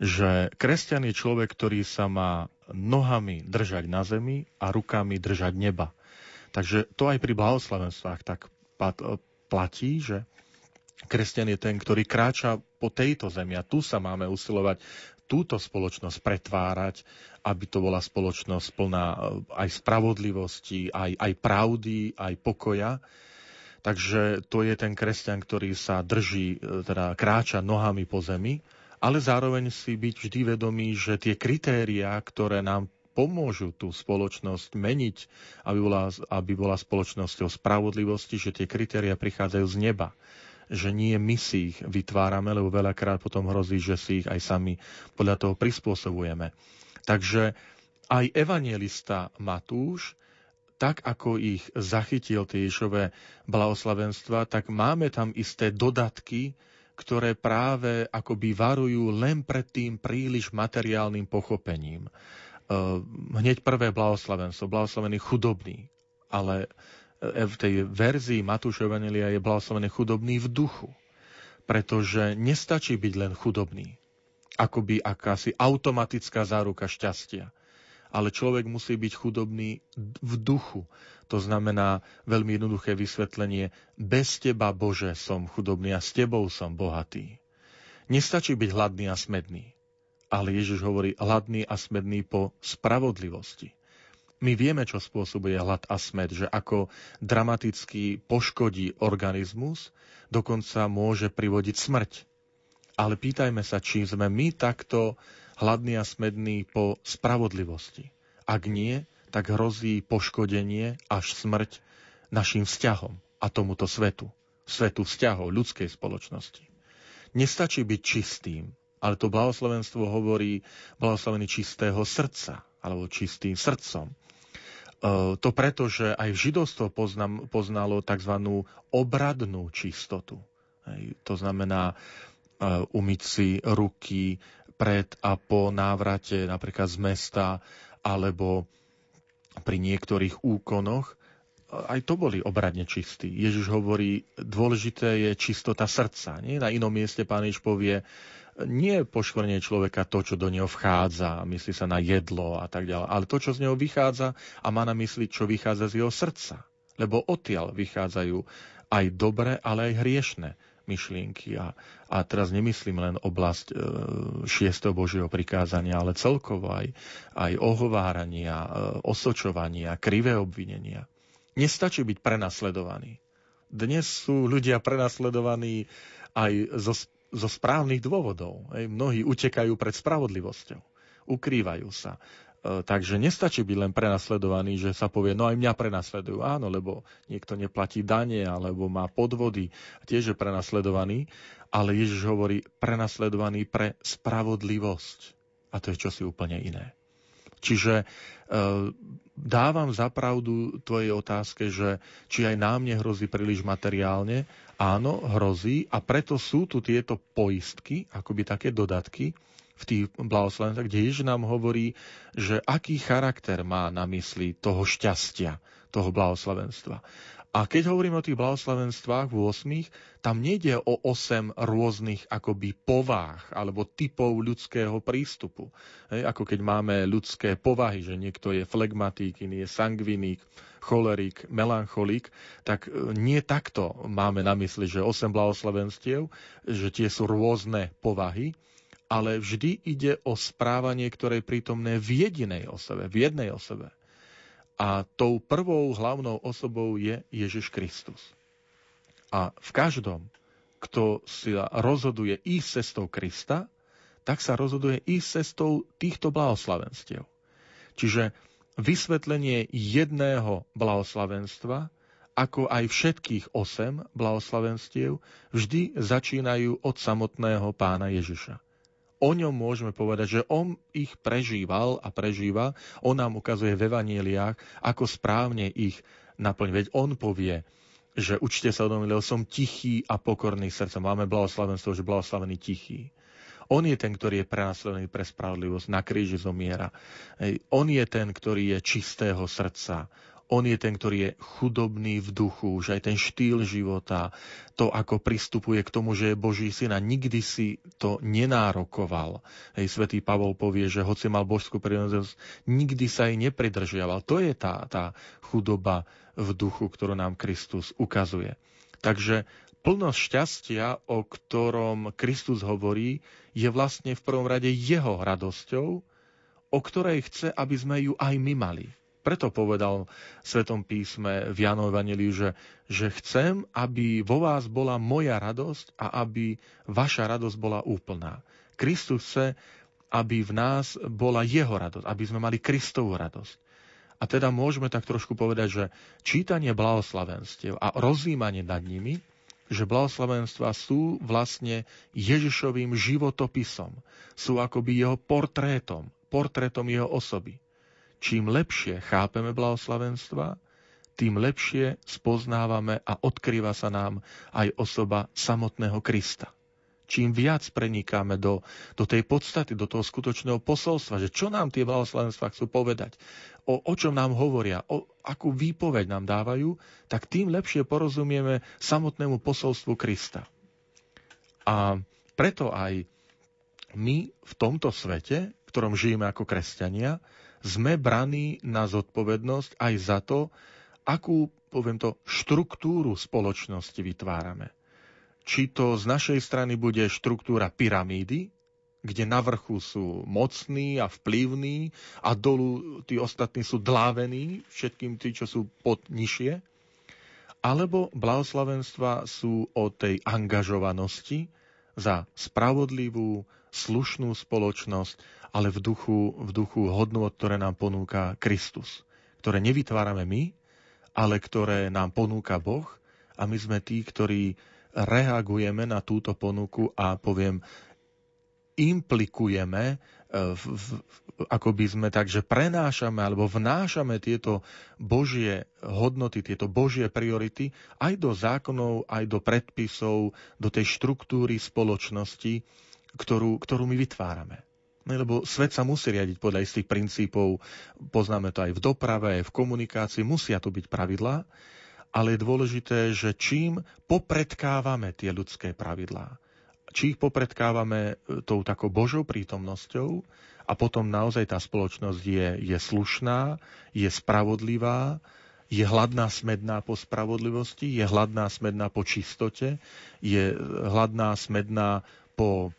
S5: že kresťan je človek, ktorý sa má nohami držať na zemi a rukami držať neba. Takže to aj pri blahoslavenstvách tak platí, že kresťan je ten, ktorý kráča po tejto zemi a tu sa máme usilovať túto spoločnosť pretvárať, aby to bola spoločnosť plná eh, aj spravodlivosti, aj, aj pravdy, aj pokoja. Takže to je ten kresťan, ktorý sa drží, eh, teda kráča nohami po zemi, ale zároveň si byť vždy vedomý, že tie kritériá, ktoré nám pomôžu tú spoločnosť meniť, aby bola, aby bola spoločnosťou spravodlivosti, že tie kritéria prichádzajú z neba že nie my si ich vytvárame, lebo veľakrát potom hrozí, že si ich aj sami podľa toho prispôsobujeme. Takže aj evangelista Matúš, tak ako ich zachytil tie Ježové blahoslavenstva, tak máme tam isté dodatky, ktoré práve akoby varujú len pred tým príliš materiálnym pochopením. Hneď prvé blahoslavenstvo, blahoslavený chudobný, ale E, v tej verzii Evangelia je blahoslavený chudobný v duchu. Pretože nestačí byť len chudobný. Akoby akási automatická záruka šťastia. Ale človek musí byť chudobný v duchu. To znamená veľmi jednoduché vysvetlenie. Bez teba, Bože, som chudobný a s tebou som bohatý. Nestačí byť hladný a smedný. Ale Ježiš hovorí hladný a smedný po spravodlivosti my vieme, čo spôsobuje hlad a smet, že ako dramaticky poškodí organizmus, dokonca môže privodiť smrť. Ale pýtajme sa, či sme my takto hladní a smední po spravodlivosti. Ak nie, tak hrozí poškodenie až smrť našim vzťahom a tomuto svetu. Svetu vzťahov ľudskej spoločnosti. Nestačí byť čistým, ale to blahoslovenstvo hovorí blahoslavený čistého srdca alebo čistým srdcom. E, to preto, že aj židovstvo poznam, poznalo tzv. obradnú čistotu. To znamená e, umyť si ruky pred a po návrate napríklad z mesta alebo pri niektorých úkonoch, aj to boli obradne čistí. Ježiš hovorí, dôležité je čistota srdca. Nie? Na inom mieste pán Ježiš povie, nie poškvrnenie človeka to, čo do neho vchádza, myslí sa na jedlo a tak ďalej, ale to, čo z neho vychádza a má na mysli, čo vychádza z jeho srdca. Lebo odtiaľ vychádzajú aj dobré, ale aj hriešne myšlienky. A, a teraz nemyslím len oblasť e, 6. Božieho prikázania, ale celkovo aj, aj ohovárania, e, osočovania, krivé obvinenia. Nestačí byť prenasledovaný. Dnes sú ľudia prenasledovaní aj zo, zo správnych dôvodov. Hej. Mnohí utekajú pred spravodlivosťou. Ukrývajú sa. E, takže nestačí byť len prenasledovaný, že sa povie, no aj mňa prenasledujú. Áno, lebo niekto neplatí dane, alebo má podvody, tiež je prenasledovaný. Ale Ježiš hovorí prenasledovaný pre spravodlivosť. A to je čosi úplne iné. Čiže e, dávam zapravdu tvojej otázke, že či aj nám nehrozí príliš materiálne. Áno, hrozí a preto sú tu tieto poistky, akoby také dodatky, v tých blahoslavenstvách, kde Ježiš nám hovorí, že aký charakter má na mysli toho šťastia, toho blahoslavenstva. A keď hovoríme o tých blahoslavenstvách v 8, tam nejde o 8 rôznych akoby povách alebo typov ľudského prístupu. Hej, ako keď máme ľudské povahy, že niekto je flegmatík, iný je sangviník, cholerik, melancholik, tak e, nie takto máme na mysli, že 8 blahoslavenstiev, že tie sú rôzne povahy, ale vždy ide o správanie, ktoré je prítomné v jedinej osobe, v jednej osobe. A tou prvou hlavnou osobou je Ježiš Kristus. A v každom, kto si rozhoduje ísť cestou Krista, tak sa rozhoduje ísť cestou týchto blahoslavenstiev. Čiže vysvetlenie jedného blahoslavenstva, ako aj všetkých osem blahoslavenstiev, vždy začínajú od samotného pána Ježiša o ňom môžeme povedať, že on ich prežíval a prežíva. On nám ukazuje v evaníliách, ako správne ich naplniť. Veď on povie, že učte sa odo lebo som tichý a pokorný srdcom. Máme blahoslavenstvo, že blahoslavený tichý. On je ten, ktorý je prenasledovaný pre spravodlivosť, na kríži zomiera. On je ten, ktorý je čistého srdca. On je ten, ktorý je chudobný v duchu, že aj ten štýl života, to, ako pristupuje k tomu, že je Boží syn a nikdy si to nenárokoval. Hej, svätý Pavol povie, že hoci mal božskú prírodzenosť, nikdy sa jej nepridržiaval. To je tá, tá chudoba v duchu, ktorú nám Kristus ukazuje. Takže plnosť šťastia, o ktorom Kristus hovorí, je vlastne v prvom rade jeho radosťou, o ktorej chce, aby sme ju aj my mali. Preto povedal v Svetom písme v Jánovom Evangeliu, že, že chcem, aby vo vás bola moja radosť a aby vaša radosť bola úplná. Kristus chce, aby v nás bola jeho radosť, aby sme mali Kristovú radosť. A teda môžeme tak trošku povedať, že čítanie blahoslavenstiev a rozjímanie nad nimi, že blahoslavenstva sú vlastne Ježišovým životopisom, sú akoby jeho portrétom, portrétom jeho osoby. Čím lepšie chápeme blahoslavenstva, tým lepšie spoznávame a odkrýva sa nám aj osoba samotného Krista. Čím viac prenikáme do, do tej podstaty, do toho skutočného posolstva, že čo nám tie blahoslavenstva chcú povedať, o, o čom nám hovoria, o akú výpoveď nám dávajú, tak tým lepšie porozumieme samotnému posolstvu Krista. A preto aj my v tomto svete, v ktorom žijeme ako kresťania, sme braní na zodpovednosť aj za to, akú, poviem to, štruktúru spoločnosti vytvárame. Či to z našej strany bude štruktúra pyramídy, kde na vrchu sú mocní a vplyvní a dolu tí ostatní sú dlávení, všetkým tí, čo sú pod nižšie, alebo blahoslavenstva sú o tej angažovanosti za spravodlivú, slušnú spoločnosť, ale v duchu, v duchu hodnot, ktoré nám ponúka Kristus. Ktoré nevytvárame my, ale ktoré nám ponúka Boh a my sme tí, ktorí reagujeme na túto ponuku a poviem, implikujeme, e, v, v, ako by sme tak, že prenášame alebo vnášame tieto Božie hodnoty, tieto Božie priority aj do zákonov, aj do predpisov, do tej štruktúry spoločnosti, ktorú, ktorú my vytvárame. Lebo svet sa musí riadiť podľa istých princípov, poznáme to aj v doprave, aj v komunikácii, musia tu byť pravidlá, ale je dôležité, že čím popredkávame tie ľudské pravidlá, či ich popredkávame e, tou takou Božou prítomnosťou a potom naozaj tá spoločnosť je, je slušná, je spravodlivá, je hladná smedná po spravodlivosti, je hladná smedná po čistote, je hladná smedná po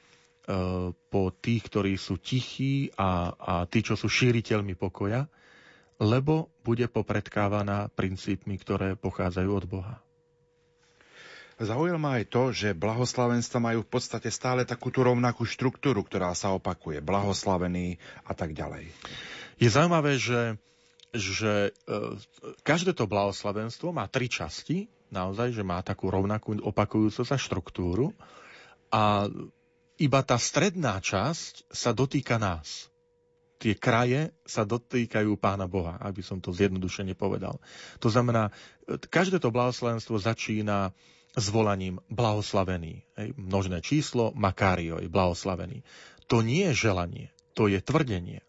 S5: po tých, ktorí sú tichí a, a tí, čo sú šíriteľmi pokoja, lebo bude popredkávaná princípmi, ktoré pochádzajú od Boha.
S4: Zaujíma aj to, že blahoslavenstva majú v podstate stále takú tú rovnakú štruktúru, ktorá sa opakuje. Blahoslavený a tak ďalej.
S5: Je zaujímavé, že, že e, každé to blahoslavenstvo má tri časti, naozaj, že má takú rovnakú opakujúcu sa štruktúru a iba tá stredná časť sa dotýka nás. Tie kraje sa dotýkajú Pána Boha, aby som to zjednodušene povedal. To znamená, každé to blahoslavenstvo začína zvolaním blahoslavený. Hej, množné číslo, Makário je blahoslavený. To nie je želanie, to je tvrdenie.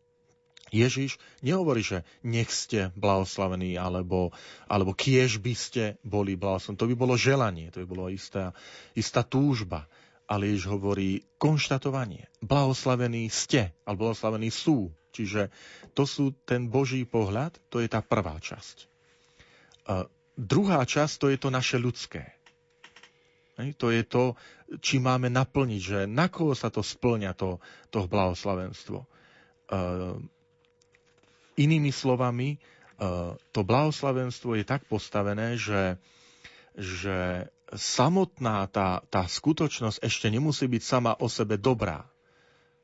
S5: Ježiš nehovorí, že nech ste blahoslavení, alebo, alebo kiež by ste boli blahoslavení. To by bolo želanie, to by bolo istá, istá túžba ale Ježiš hovorí konštatovanie. Blahoslavení ste, alebo blahoslavení sú. Čiže to sú ten Boží pohľad, to je tá prvá časť. A druhá časť, to je to naše ľudské. To je to, či máme naplniť, že na koho sa to splňa, to, to blahoslavenstvo. Uh, inými slovami, uh, to blahoslavenstvo je tak postavené, že, že samotná tá, tá skutočnosť ešte nemusí byť sama o sebe dobrá.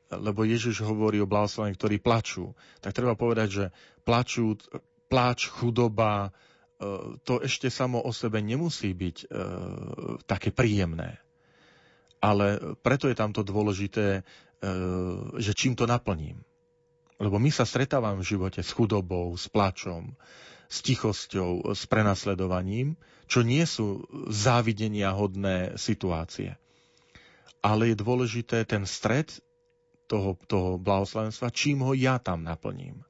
S5: Lebo Ježiš hovorí o blahoslavení, ktorí plačú. Tak treba povedať, že plačú, pláč, chudoba, e, to ešte samo o sebe nemusí byť e, také príjemné. Ale preto je tamto dôležité, e, že čím to naplním. Lebo my sa stretávame v živote s chudobou, s plačom, s tichosťou, s prenasledovaním, čo nie sú závidenia hodné situácie. Ale je dôležité ten stred toho, toho blahoslavenstva, čím ho ja tam naplním.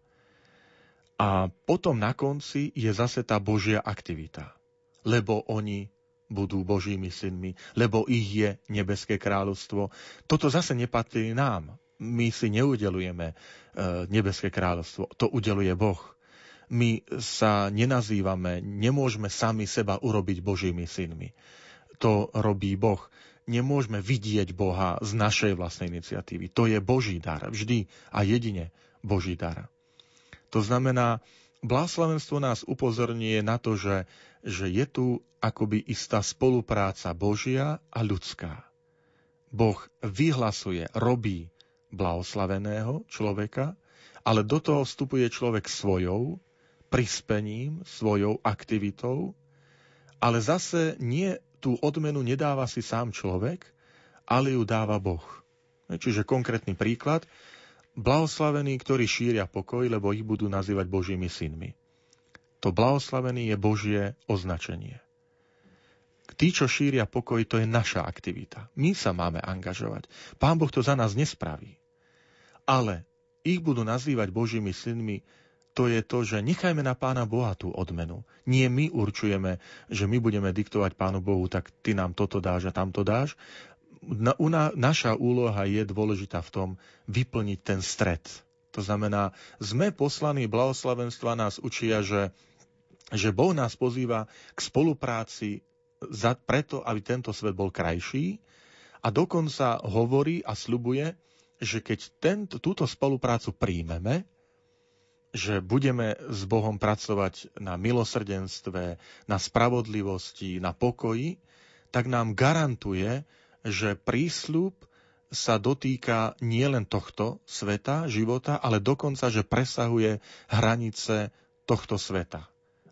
S5: A potom na konci je zase tá Božia aktivita. Lebo oni budú Božími synmi, lebo ich je nebeské kráľovstvo. Toto zase nepatrí nám. My si neudelujeme e, nebeské kráľovstvo. To udeluje Boh my sa nenazývame, nemôžeme sami seba urobiť Božími synmi. To robí Boh. Nemôžeme vidieť Boha z našej vlastnej iniciatívy. To je Boží dar. Vždy a jedine Boží dar. To znamená, Bláslavenstvo nás upozorňuje na to, že, že je tu akoby istá spolupráca Božia a ľudská. Boh vyhlasuje, robí blahoslaveného človeka, ale do toho vstupuje človek svojou prispením, svojou aktivitou, ale zase nie tú odmenu nedáva si sám človek, ale ju dáva Boh. Čiže konkrétny príklad, blahoslavení, ktorí šíria pokoj, lebo ich budú nazývať Božími synmi. To blahoslavený je Božie označenie. Tí, čo šíria pokoj, to je naša aktivita. My sa máme angažovať. Pán Boh to za nás nespraví. Ale ich budú nazývať Božími synmi to je to, že nechajme na Pána Boha tú odmenu. Nie my určujeme, že my budeme diktovať Pánu Bohu, tak ty nám toto dáš a tamto dáš. Na, una, naša úloha je dôležitá v tom vyplniť ten stred. To znamená, sme poslaní blahoslavenstva, nás učia, že, že Boh nás pozýva k spolupráci za, preto, aby tento svet bol krajší a dokonca hovorí a slubuje, že keď tento, túto spoluprácu príjmeme, že budeme s Bohom pracovať na milosrdenstve, na spravodlivosti, na pokoji, tak nám garantuje, že prísľub sa dotýka nielen tohto sveta, života, ale dokonca, že presahuje hranice tohto sveta.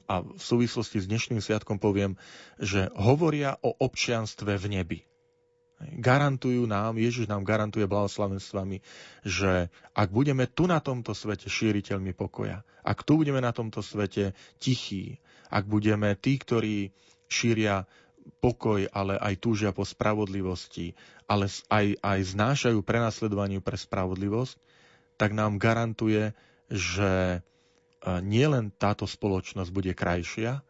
S5: A v súvislosti s dnešným sviatkom poviem, že hovoria o občianstve v nebi. Garantujú nám, Ježiš nám garantuje blahoslavenstvami, že ak budeme tu na tomto svete šíriteľmi pokoja, ak tu budeme na tomto svete tichí, ak budeme tí, ktorí šíria pokoj, ale aj túžia po spravodlivosti, ale aj, aj znášajú prenasledovaniu pre spravodlivosť, tak nám garantuje, že nielen táto spoločnosť bude krajšia,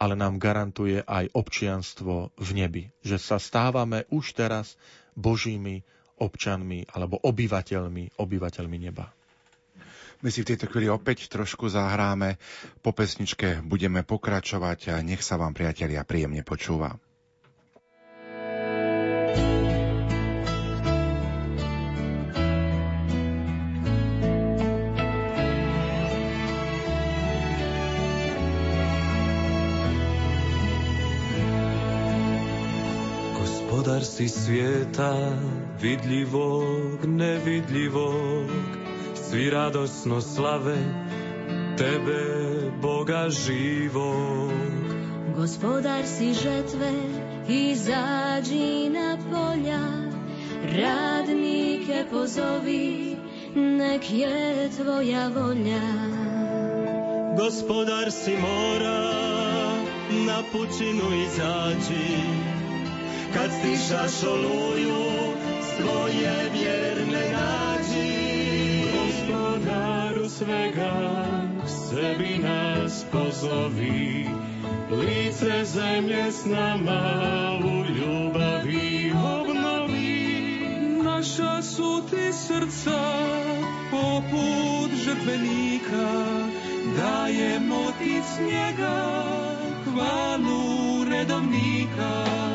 S5: ale nám garantuje aj občianstvo v nebi. Že sa stávame už teraz Božími občanmi alebo obyvateľmi, obyvateľmi neba.
S4: My si v tejto chvíli opäť trošku zahráme. Po pesničke budeme pokračovať a nech sa vám, priatelia, príjemne počúva.
S1: Hospodar si svieta, vidlivok, nevidlivok, si radosno slave, Tebe, Boga živok.
S10: Gospodar si žetve i zađi na polja, radnike pozovi, nek je Tvoja volja.
S2: Gospodar si mora, na pučinu izađi, kad stišaš oluju, svoje vjerne nađi. Gospodaru svega, sebi nas pozovi, lice zemlje s nama u ljubavi obnovi. Naša su ti srca poput žrtvenika, dajemo ti s njega hvalu redovnika.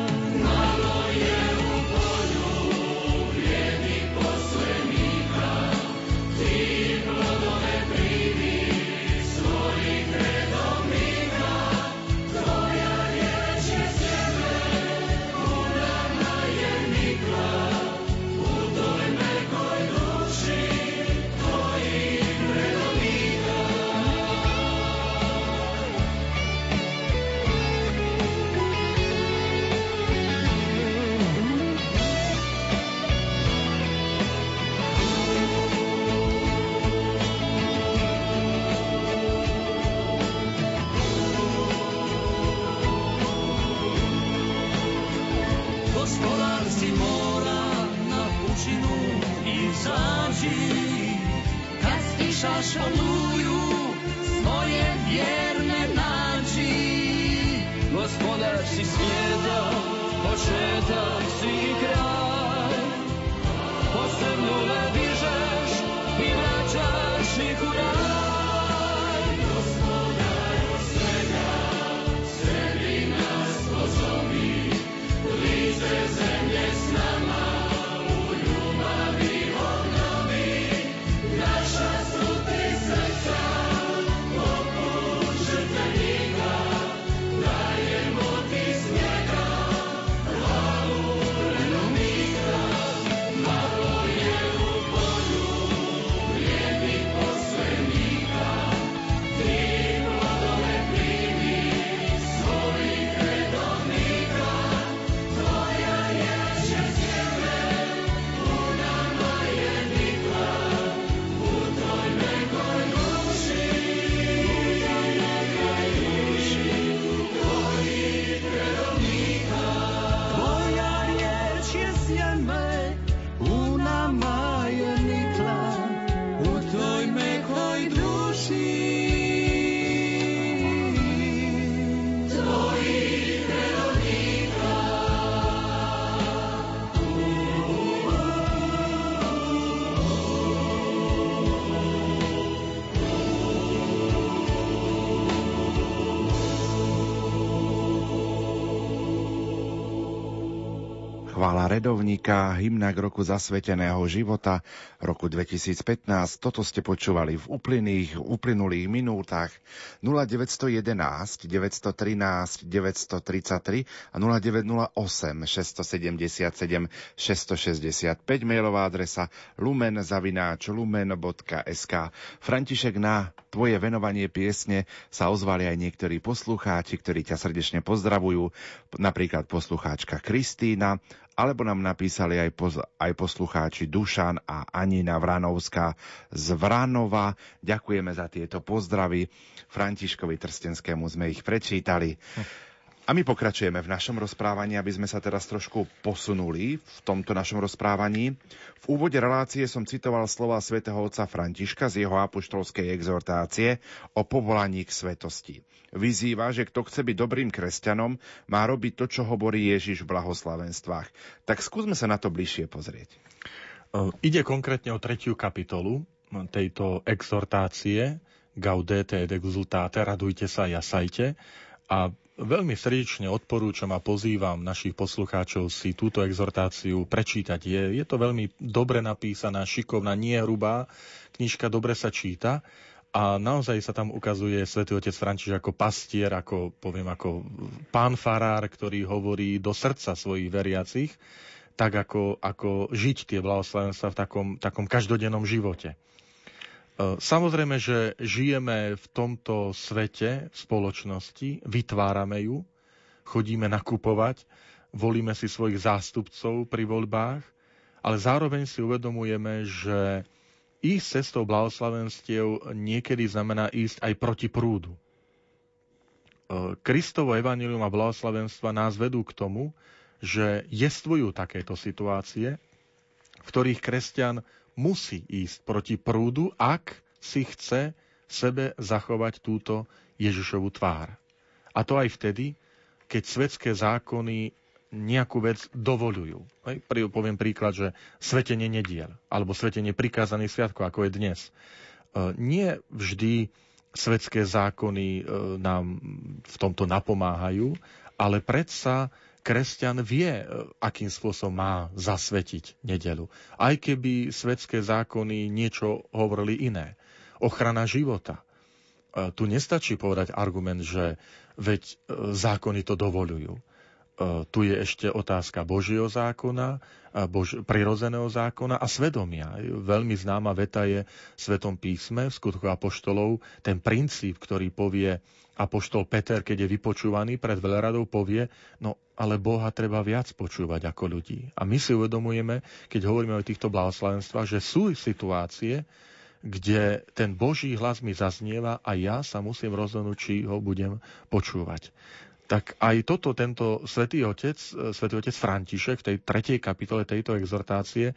S4: Redovníka, hymna k roku zasveteného života roku 2015. Toto ste počúvali v uplynulých, uplynulých minútach. 0911 913 933 a 0908 677 665 mailová adresa lumen zavináč lumen.sk František na tvoje venovanie piesne sa ozvali aj niektorí poslucháči, ktorí ťa srdečne pozdravujú, napríklad poslucháčka Kristína, alebo nám napísali aj, poz, aj poslucháči Dušan a Anina Vranovská z Vranova. Ďakujeme za tieto pozdravy. Františkovi Trstenskému sme ich prečítali. <laughs> A my pokračujeme v našom rozprávaní, aby sme sa teraz trošku posunuli v tomto našom rozprávaní. V úvode relácie som citoval slova svätého otca Františka z jeho apoštolskej exhortácie o povolaní k svetosti. Vyzýva, že kto chce byť dobrým kresťanom, má robiť to, čo hovorí Ježiš v blahoslavenstvách. Tak skúsme sa na to bližšie pozrieť.
S5: Ide konkrétne o tretiu kapitolu tejto exhortácie Gaudete et exultate, radujte sa, jasajte. A Veľmi srdečne odporúčam a pozývam našich poslucháčov si túto exhortáciu prečítať. Je, je to veľmi dobre napísaná, šikovná, nie hrubá. Knižka dobre sa číta a naozaj sa tam ukazuje svätý otec František ako pastier, ako, poviem, ako pán farár, ktorý hovorí do srdca svojich veriacich, tak ako, ako žiť tie blahoslavenstva v takom, takom každodennom živote. E, samozrejme, že žijeme v tomto svete, spoločnosti, vytvárame ju, chodíme nakupovať, volíme si svojich zástupcov pri voľbách, ale zároveň si uvedomujeme, že ísť cestou blahoslavenstiev niekedy znamená ísť aj proti prúdu. E, Kristovo evanilium a blahoslavenstva nás vedú k tomu, že jestvujú takéto situácie, v ktorých kresťan musí ísť proti prúdu, ak si chce sebe zachovať túto Ježišovu tvár. A to aj vtedy, keď svetské zákony nejakú vec dovolujú. Poviem príklad, že svetenie nediel, alebo svetenie prikázaných sviatkov, ako je dnes. E, nie vždy svetské zákony e, nám v tomto napomáhajú, ale predsa kresťan vie, e, akým spôsobom má zasvetiť nedelu. Aj keby svetské zákony niečo hovorili iné. Ochrana života. E, tu nestačí povedať argument, že veď e, zákony to dovolujú. Tu je ešte otázka Božieho zákona, Bož- prirozeného zákona a svedomia. Veľmi známa veta je v Svetom písme, v skutku Apoštolov, ten princíp, ktorý povie Apoštol Peter, keď je vypočúvaný pred veľradou, povie, no ale Boha treba viac počúvať ako ľudí. A my si uvedomujeme, keď hovoríme o týchto blahoslavenstvách, že sú situácie, kde ten Boží hlas mi zaznieva a ja sa musím rozhodnúť, či ho budem počúvať. Tak aj toto tento svätý otec, svätý otec František v tej tretej kapitole tejto exhortácie,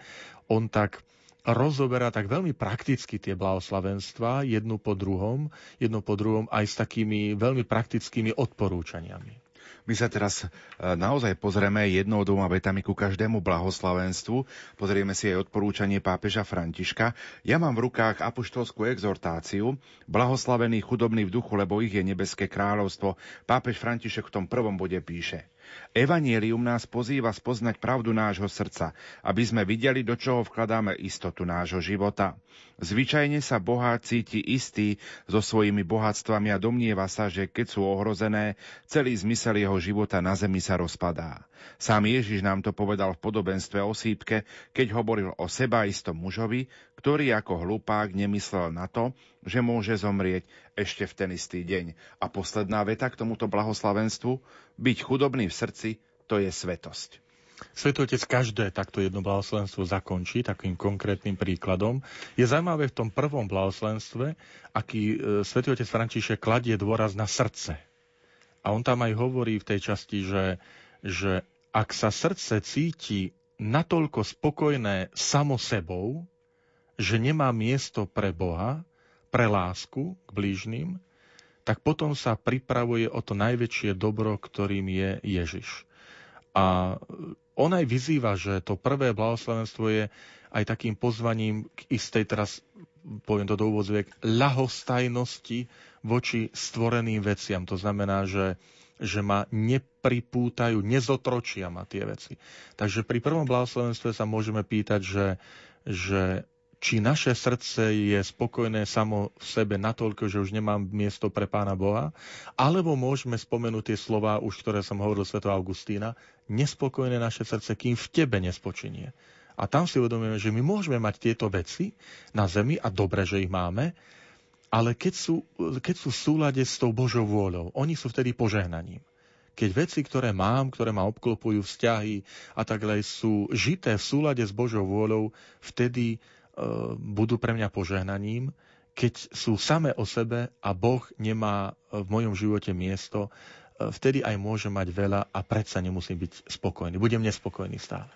S5: on tak rozoberá tak veľmi prakticky tie blahoslavenstva, jednu po druhom, jednu po druhom aj s takými veľmi praktickými odporúčaniami.
S4: My sa teraz e, naozaj pozrieme jednou dvoma vetami ku každému blahoslavenstvu. Pozrieme si aj odporúčanie pápeža Františka. Ja mám v rukách apoštolskú exhortáciu Blahoslavený chudobný v duchu, lebo ich je nebeské kráľovstvo. Pápež František v tom prvom bode píše. Evanielium nás pozýva spoznať pravdu nášho srdca, aby sme videli, do čoho vkladáme istotu nášho života. Zvyčajne sa bohá cíti istý so svojimi bohatstvami a domnieva sa, že keď sú ohrozené, celý zmysel jeho života na zemi sa rozpadá. Sám Ježiš nám to povedal v podobenstve o sípke, keď hovoril o seba istom mužovi, ktorý ako hlupák nemyslel na to, že môže zomrieť ešte v ten istý deň. A posledná veta k tomuto blahoslavenstvu, byť chudobný v srdci, to je svetosť.
S5: Svetý Otec každé takto jedno blahoslavenstvo zakončí takým konkrétnym príkladom. Je zaujímavé v tom prvom blahoslavenstve, aký e, Svetý Otec kladie dôraz na srdce. A on tam aj hovorí v tej časti, že, že ak sa srdce cíti natoľko spokojné samo sebou, že nemá miesto pre Boha, pre lásku k blížnym, tak potom sa pripravuje o to najväčšie dobro, ktorým je Ježiš. A on aj vyzýva, že to prvé blahoslavenstvo je aj takým pozvaním k istej, teraz poviem to do úvodzviek, ľahostajnosti voči stvoreným veciam. To znamená, že, že ma nepripútajú, nezotročia ma tie veci. Takže pri prvom blahoslavenstve sa môžeme pýtať, že, že či naše srdce je spokojné samo v sebe natoľko, že už nemám miesto pre Pána Boha, alebo môžeme spomenúť tie slova, už ktoré som hovoril sveto Augustína, nespokojné naše srdce, kým v tebe nespočinie. A tam si uvedomujeme, že my môžeme mať tieto veci na zemi a dobre, že ich máme, ale keď sú, keď sú v súlade s tou Božou vôľou, oni sú vtedy požehnaním. Keď veci, ktoré mám, ktoré ma obklopujú, vzťahy a tak ďalej, sú žité v súlade s Božou vôľou, vtedy budú pre mňa požehnaním, keď sú same o sebe a Boh nemá v mojom živote miesto, vtedy aj môžem mať veľa a predsa nemusím byť spokojný. Budem nespokojný stále.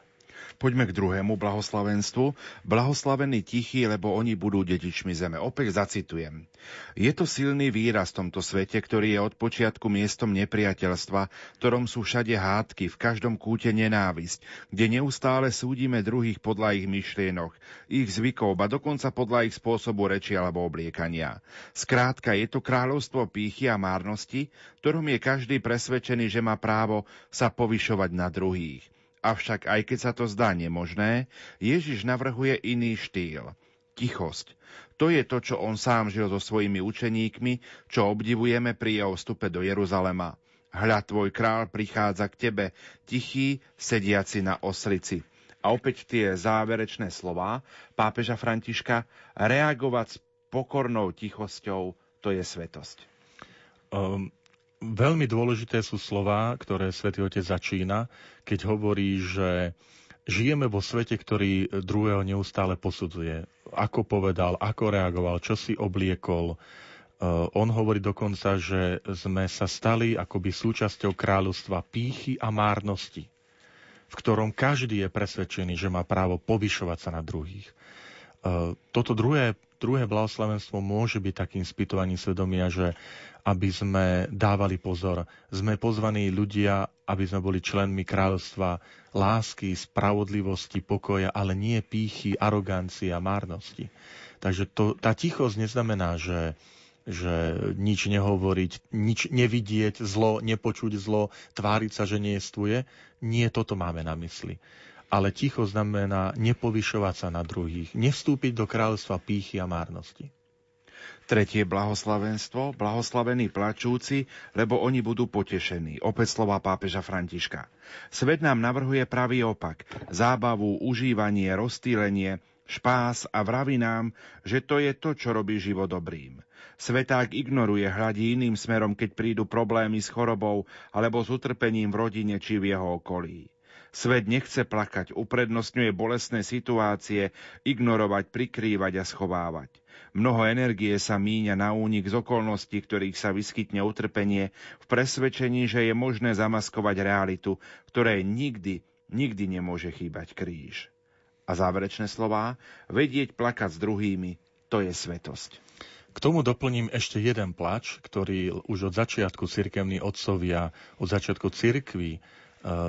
S4: Poďme k druhému blahoslavenstvu. Blahoslavení tichí, lebo oni budú dedičmi zeme. Opäť zacitujem. Je to silný výraz v tomto svete, ktorý je od počiatku miestom nepriateľstva, ktorom sú všade hádky, v každom kúte nenávisť, kde neustále súdime druhých podľa ich myšlienok, ich zvykov, a dokonca podľa ich spôsobu reči alebo obliekania. Skrátka, je to kráľovstvo pýchy a márnosti, ktorom je každý presvedčený, že má právo sa povyšovať na druhých. Avšak aj keď sa to zdá nemožné, Ježiš navrhuje iný štýl. Tichosť. To je to, čo on sám žil so svojimi učeníkmi, čo obdivujeme pri jeho vstupe do Jeruzalema. Hľa, tvoj král prichádza k tebe, tichý, sediaci na oslici. A opäť tie záverečné slova pápeža Františka, reagovať s pokornou tichosťou, to je svetosť.
S5: Um, veľmi dôležité sú slova, ktoré svätý Otec začína, keď hovorí, že žijeme vo svete, ktorý druhého neustále posudzuje. Ako povedal, ako reagoval, čo si obliekol. Uh, on hovorí dokonca, že sme sa stali akoby súčasťou kráľovstva pýchy a márnosti, v ktorom každý je presvedčený, že má právo povyšovať sa na druhých. Uh, toto druhé, druhé blahoslavenstvo môže byť takým spytovaním svedomia, že aby sme dávali pozor. Sme pozvaní ľudia, aby sme boli členmi kráľovstva lásky, spravodlivosti, pokoja, ale nie pýchy, arogancie a márnosti. Takže to, tá tichosť neznamená, že, že nič nehovoriť, nič nevidieť zlo, nepočuť zlo, tváriť sa, že nejestvuje. Nie toto máme na mysli. Ale ticho znamená nepovyšovať sa na druhých, nevstúpiť do kráľstva pýchy a márnosti.
S4: Tretie blahoslavenstvo, blahoslavení plačúci, lebo oni budú potešení. Opäť slova pápeža Františka. Svet nám navrhuje pravý opak. Zábavu, užívanie, roztýlenie, špás a vraví nám, že to je to, čo robí život dobrým. Sveták ignoruje, hľadí iným smerom, keď prídu problémy s chorobou alebo s utrpením v rodine či v jeho okolí. Svet nechce plakať, uprednostňuje bolestné situácie, ignorovať, prikrývať a schovávať. Mnoho energie sa míňa na únik z okolností, ktorých sa vyskytne utrpenie, v presvedčení, že je možné zamaskovať realitu, ktorej nikdy, nikdy nemôže chýbať kríž. A záverečné slová, vedieť plakať s druhými, to je svetosť.
S5: K tomu doplním ešte jeden plač, ktorý už od začiatku cirkevní otcovia, od začiatku cirkví,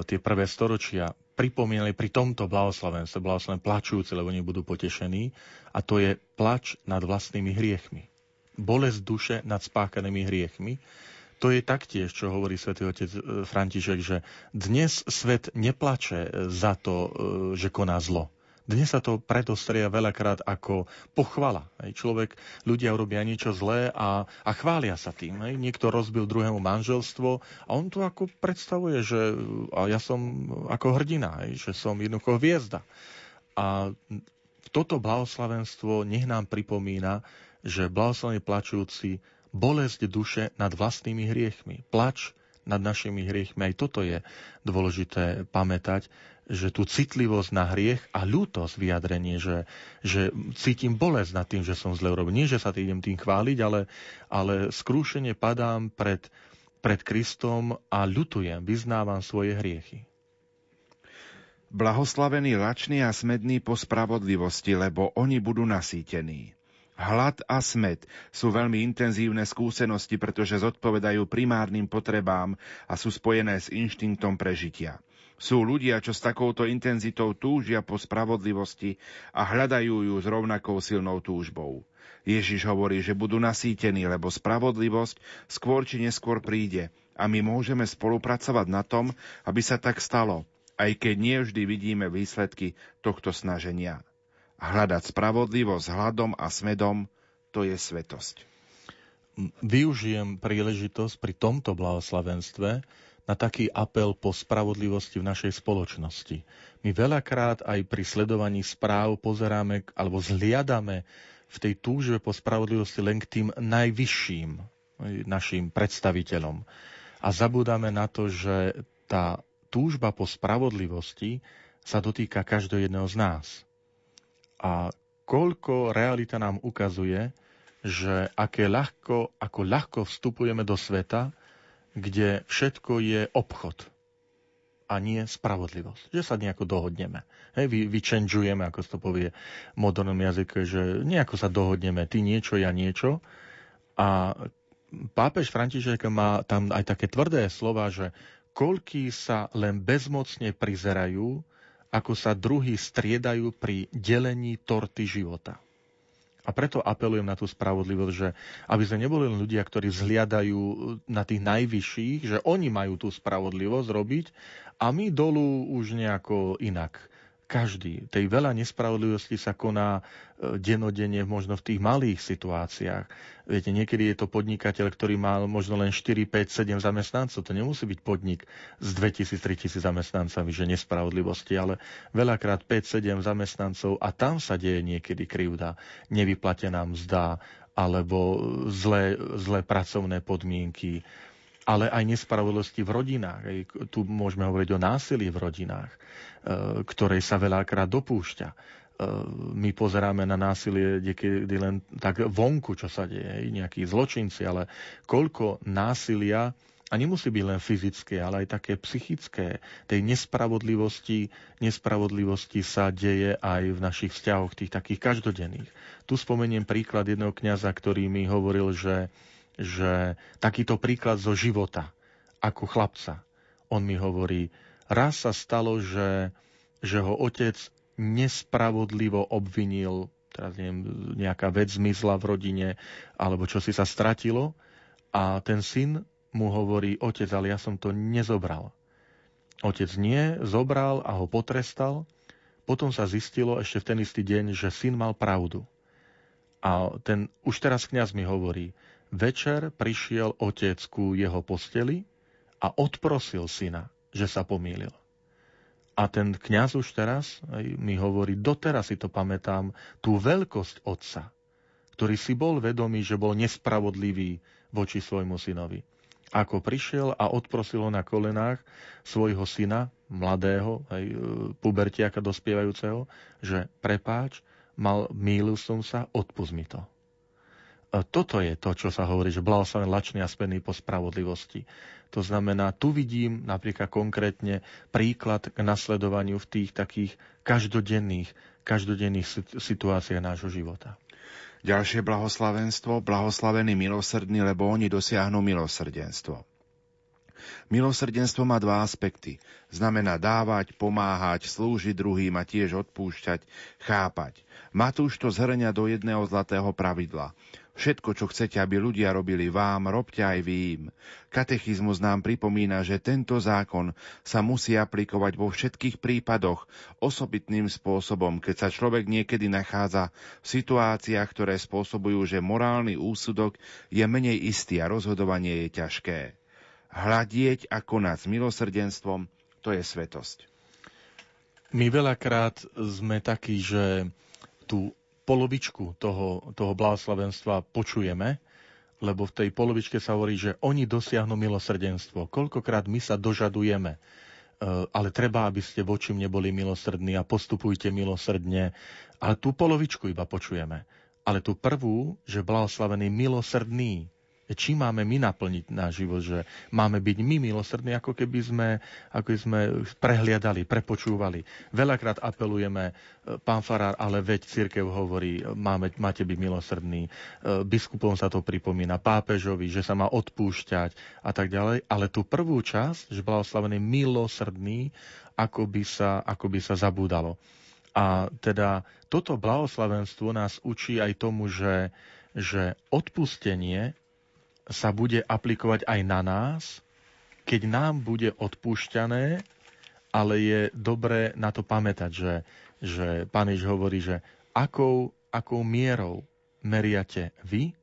S5: tie prvé storočia pripomínali pri tomto blahoslavenstve, blahoslaven plačujúce, lebo oni budú potešení, a to je plač nad vlastnými hriechmi. Bolesť duše nad spáchanými hriechmi. To je taktiež, čo hovorí svätý otec e, František, že dnes svet neplače za to, že koná zlo dnes sa to predostria veľakrát ako pochvala. Hej. Človek, ľudia urobia niečo zlé a, a chvália sa tým. Hej. Niekto rozbil druhému manželstvo a on to ako predstavuje, že a ja som ako hrdina, hej, že som jednoducho hviezda. A toto blahoslavenstvo nech nám pripomína, že blahoslavený plačujúci bolesť duše nad vlastnými hriechmi. Plač nad našimi hriechmi. Aj toto je dôležité pamätať, že tú citlivosť na hriech a ľútosť vyjadrenie, že, že cítim bolesť nad tým, že som zle urobil. Nie, že sa idem tým chváliť, ale, ale skrúšene padám pred, pred Kristom a ľutujem, vyznávam svoje hriechy.
S4: Blahoslavení lační a smední po spravodlivosti, lebo oni budú nasýtení. Hlad a smet sú veľmi intenzívne skúsenosti, pretože zodpovedajú primárnym potrebám a sú spojené s inštinktom prežitia. Sú ľudia, čo s takouto intenzitou túžia po spravodlivosti a hľadajú ju s rovnakou silnou túžbou. Ježiš hovorí, že budú nasýtení, lebo spravodlivosť skôr či neskôr príde a my môžeme spolupracovať na tom, aby sa tak stalo, aj keď nie vždy vidíme výsledky tohto snaženia. Hľadať spravodlivosť hľadom a smedom, to je svetosť.
S5: Využijem príležitosť pri tomto blahoslavenstve na taký apel po spravodlivosti v našej spoločnosti. My veľakrát aj pri sledovaní správ pozeráme alebo zliadame v tej túžbe po spravodlivosti len k tým najvyšším našim predstaviteľom. A zabúdame na to, že tá túžba po spravodlivosti sa dotýka každého jedného z nás. A koľko realita nám ukazuje, že aké ľahko, ako ľahko vstupujeme do sveta, kde všetko je obchod a nie spravodlivosť. Že sa nejako dohodneme. Hej, vy, vyčenžujeme, ako to povie v modernom jazyke, že nejako sa dohodneme, ty niečo, ja niečo. A pápež František má tam aj také tvrdé slova, že koľký sa len bezmocne prizerajú, ako sa druhí striedajú pri delení torty života. A preto apelujem na tú spravodlivosť, že aby sme neboli len ľudia, ktorí vzhliadajú na tých najvyšších, že oni majú tú spravodlivosť robiť a my dolu už nejako inak každý. Tej veľa nespravodlivosti sa koná e, denodenne možno v tých malých situáciách. Viete, niekedy je to podnikateľ, ktorý má možno len 4, 5, 7 zamestnancov. To nemusí byť podnik s 2000, 3000 zamestnancami, že nespravodlivosti, ale veľakrát 5, 7 zamestnancov a tam sa deje niekedy krivda, nevyplatená mzda alebo zlé, zlé pracovné podmienky ale aj nespravodlivosti v rodinách. Tu môžeme hovoriť o násilí v rodinách, e, ktorej sa veľakrát dopúšťa. E, my pozeráme na násilie niekedy len tak vonku, čo sa deje, nejakí zločinci, ale koľko násilia a nemusí byť len fyzické, ale aj také psychické. Tej nespravodlivosti, nespravodlivosti sa deje aj v našich vzťahoch, tých takých každodenných. Tu spomeniem príklad jedného kňaza, ktorý mi hovoril, že že takýto príklad zo života, ako chlapca, on mi hovorí, raz sa stalo, že, že ho otec nespravodlivo obvinil, teraz neviem, nejaká vec zmizla v rodine, alebo čo si sa stratilo, a ten syn mu hovorí, otec, ale ja som to nezobral. Otec nie, zobral a ho potrestal. Potom sa zistilo ešte v ten istý deň, že syn mal pravdu. A ten, už teraz kňaz mi hovorí, Večer prišiel otec ku jeho posteli a odprosil syna, že sa pomýlil. A ten kňaz už teraz mi hovorí, doteraz si to pamätám, tú veľkosť otca, ktorý si bol vedomý, že bol nespravodlivý voči svojmu synovi. Ako prišiel a odprosil ho na kolenách svojho syna, mladého, aj e, pubertiaka dospievajúceho, že prepáč, mal, mýlil som sa, odpust mi to. Toto je to, čo sa hovorí, že blahoslaven lačný a spenný po spravodlivosti. To znamená, tu vidím napríklad konkrétne príklad k nasledovaniu v tých takých každodenných, každodenných situáciách nášho života.
S4: Ďalšie blahoslavenstvo, blahoslavení milosrdní, lebo oni dosiahnu milosrdenstvo. Milosrdenstvo má dva aspekty. Znamená dávať, pomáhať, slúžiť druhým a tiež odpúšťať, chápať. Matúš to zhrňa do jedného zlatého pravidla. Všetko, čo chcete, aby ľudia robili vám, robte aj vy im. Katechizmus nám pripomína, že tento zákon sa musí aplikovať vo všetkých prípadoch osobitným spôsobom, keď sa človek niekedy nachádza v situáciách, ktoré spôsobujú, že morálny úsudok je menej istý a rozhodovanie je ťažké. Hľadieť a konať s milosrdenstvom, to je svetosť.
S5: My veľakrát sme takí, že tú polovičku toho, toho blahoslavenstva počujeme, lebo v tej polovičke sa hovorí, že oni dosiahnu milosrdenstvo. Koľkokrát my sa dožadujeme, e, ale treba, aby ste voči mne boli milosrdní a postupujte milosrdne. Ale tú polovičku iba počujeme. Ale tú prvú, že blahoslavený milosrdný, či máme my naplniť náš život, že máme byť my milosrdní, ako keby sme, ako sme prehliadali, prepočúvali. Veľakrát apelujeme, e, pán Farár, ale veď církev hovorí, máme, máte byť milosrdní. E, biskupom sa to pripomína, pápežovi, že sa má odpúšťať a tak ďalej. Ale tú prvú časť, že blahoslavený milosrdný, ako by sa, ako by sa zabúdalo. A teda toto blahoslavenstvo nás učí aj tomu, že, že odpustenie sa bude aplikovať aj na nás, keď nám bude odpúšťané, ale je dobré na to pamätať, že, že Pán Jež hovorí, že akou, akou mierou meriate vy,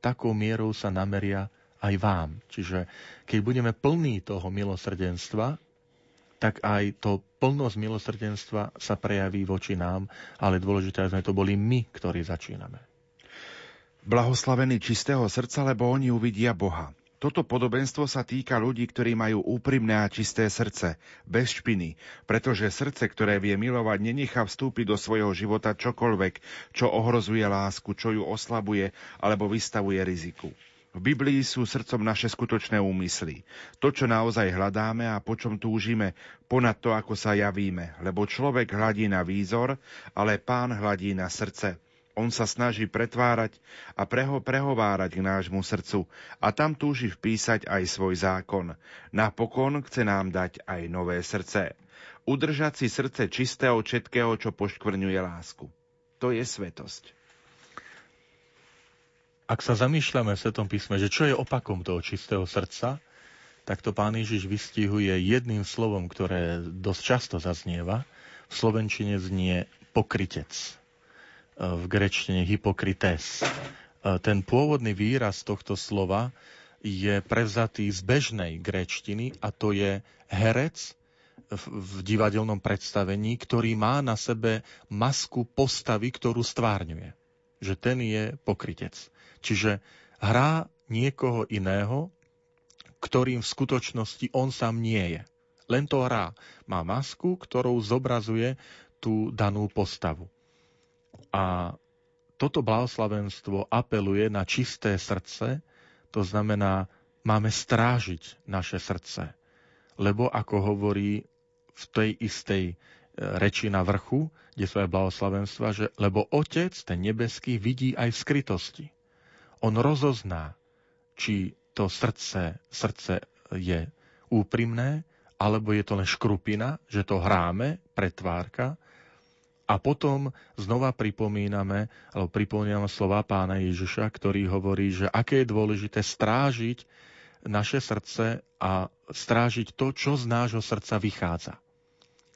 S5: takou mierou sa nameria aj vám. Čiže keď budeme plní toho milosrdenstva, tak aj to plnosť milosrdenstva sa prejaví voči nám, ale dôležité, aby sme to boli my, ktorí začíname.
S4: Blahoslavení čistého srdca, lebo oni uvidia Boha. Toto podobenstvo sa týka ľudí, ktorí majú úprimné a čisté srdce, bez špiny, pretože srdce, ktoré vie milovať, nenechá vstúpiť do svojho života čokoľvek, čo ohrozuje lásku, čo ju oslabuje alebo vystavuje riziku. V Biblii sú srdcom naše skutočné úmysly. To, čo naozaj hľadáme a po čom túžime, ponad to, ako sa javíme. Lebo človek hľadí na výzor, ale pán hľadí na srdce. On sa snaží pretvárať a preho prehovárať k nášmu srdcu a tam túži vpísať aj svoj zákon. Napokon chce nám dať aj nové srdce. Udržať si srdce čisté od všetkého, čo poškvrňuje lásku. To je svetosť
S5: ak sa zamýšľame v Svetom písme, že čo je opakom toho čistého srdca, tak to pán Ježiš vystihuje jedným slovom, ktoré dosť často zaznieva. V slovenčine znie pokrytec. E, v grečtine hypokrites. E, ten pôvodný výraz tohto slova je prevzatý z bežnej gréčtiny a to je herec v divadelnom predstavení, ktorý má na sebe masku postavy, ktorú stvárňuje. Že ten je pokrytec. Čiže hrá niekoho iného, ktorým v skutočnosti on sám nie je. Len to hrá. Má masku, ktorou zobrazuje tú danú postavu. A toto blahoslavenstvo apeluje na čisté srdce, to znamená, máme strážiť naše srdce. Lebo, ako hovorí v tej istej e, reči na vrchu, kde sú aj blahoslavenstva, že lebo Otec, ten nebeský, vidí aj v skrytosti on rozozná, či to srdce, srdce je úprimné, alebo je to len škrupina, že to hráme, pretvárka, a potom znova pripomíname, alebo pripomíname slova pána Ježiša, ktorý hovorí, že aké je dôležité strážiť naše srdce a strážiť to, čo z nášho srdca vychádza.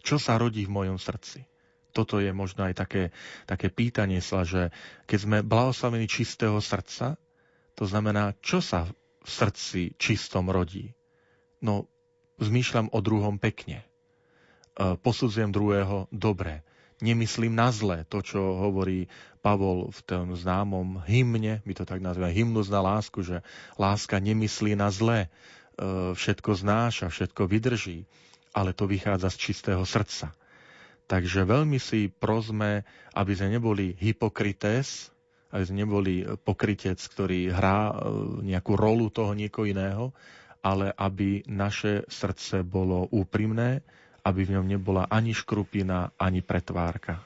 S5: Čo sa rodí v mojom srdci. Toto je možno aj také, také pýtanie sa, že keď sme blahoslavení čistého srdca, to znamená, čo sa v srdci čistom rodí? No, zmýšľam o druhom pekne. E, posudzujem druhého dobre. Nemyslím na zle, to, čo hovorí Pavol v tom známom hymne, my to tak nazývame, hymnus na lásku, že láska nemyslí na zle, e, všetko znáša, všetko vydrží, ale to vychádza z čistého srdca. Takže veľmi si prosme, aby sme neboli hypokrités, aby sme neboli pokrytec, ktorý hrá e, nejakú rolu toho niekoho iného, ale aby naše srdce bolo úprimné, aby v ňom nebola ani škrupina, ani pretvárka.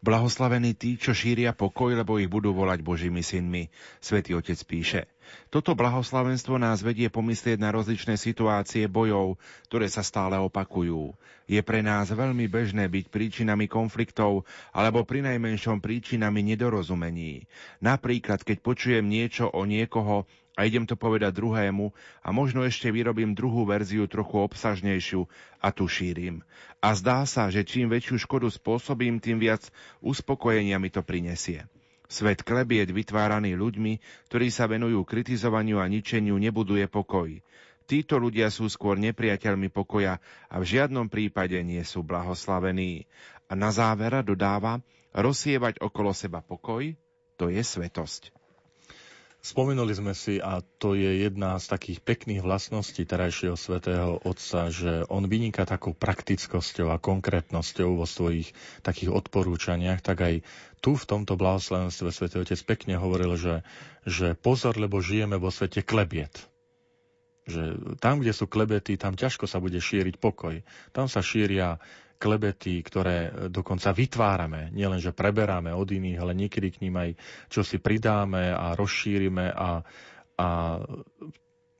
S4: Blahoslavení tí, čo šíria pokoj, lebo ich budú volať Božími synmi. Svetý Otec píše. Toto blahoslavenstvo nás vedie pomyslieť na rozličné situácie bojov, ktoré sa stále opakujú. Je pre nás veľmi bežné byť príčinami konfliktov alebo pri najmenšom príčinami nedorozumení. Napríklad, keď počujem niečo o niekoho, a idem to povedať druhému a možno ešte vyrobím druhú verziu trochu obsažnejšiu a tu šírim. A zdá sa, že čím väčšiu škodu spôsobím, tým viac uspokojenia mi to prinesie. Svet klebiet vytváraný ľuďmi, ktorí sa venujú kritizovaniu a ničeniu, nebuduje pokoj. Títo ľudia sú skôr nepriateľmi pokoja a v žiadnom prípade nie sú blahoslavení. A na závera dodáva, rozsievať okolo seba pokoj, to je svetosť.
S5: Spomenuli sme si, a to je jedna z takých pekných vlastností terajšieho svätého Otca, že on vyniká takou praktickosťou a konkrétnosťou vo svojich takých odporúčaniach, tak aj tu v tomto blahoslavenstve svätý Otec pekne hovoril, že, že pozor, lebo žijeme vo svete klebiet. Že tam, kde sú klebety, tam ťažko sa bude šíriť pokoj. Tam sa šíria klebety, ktoré dokonca vytvárame, nielen, že preberáme od iných, ale niekedy k ním aj čo si pridáme a rozšírime a, a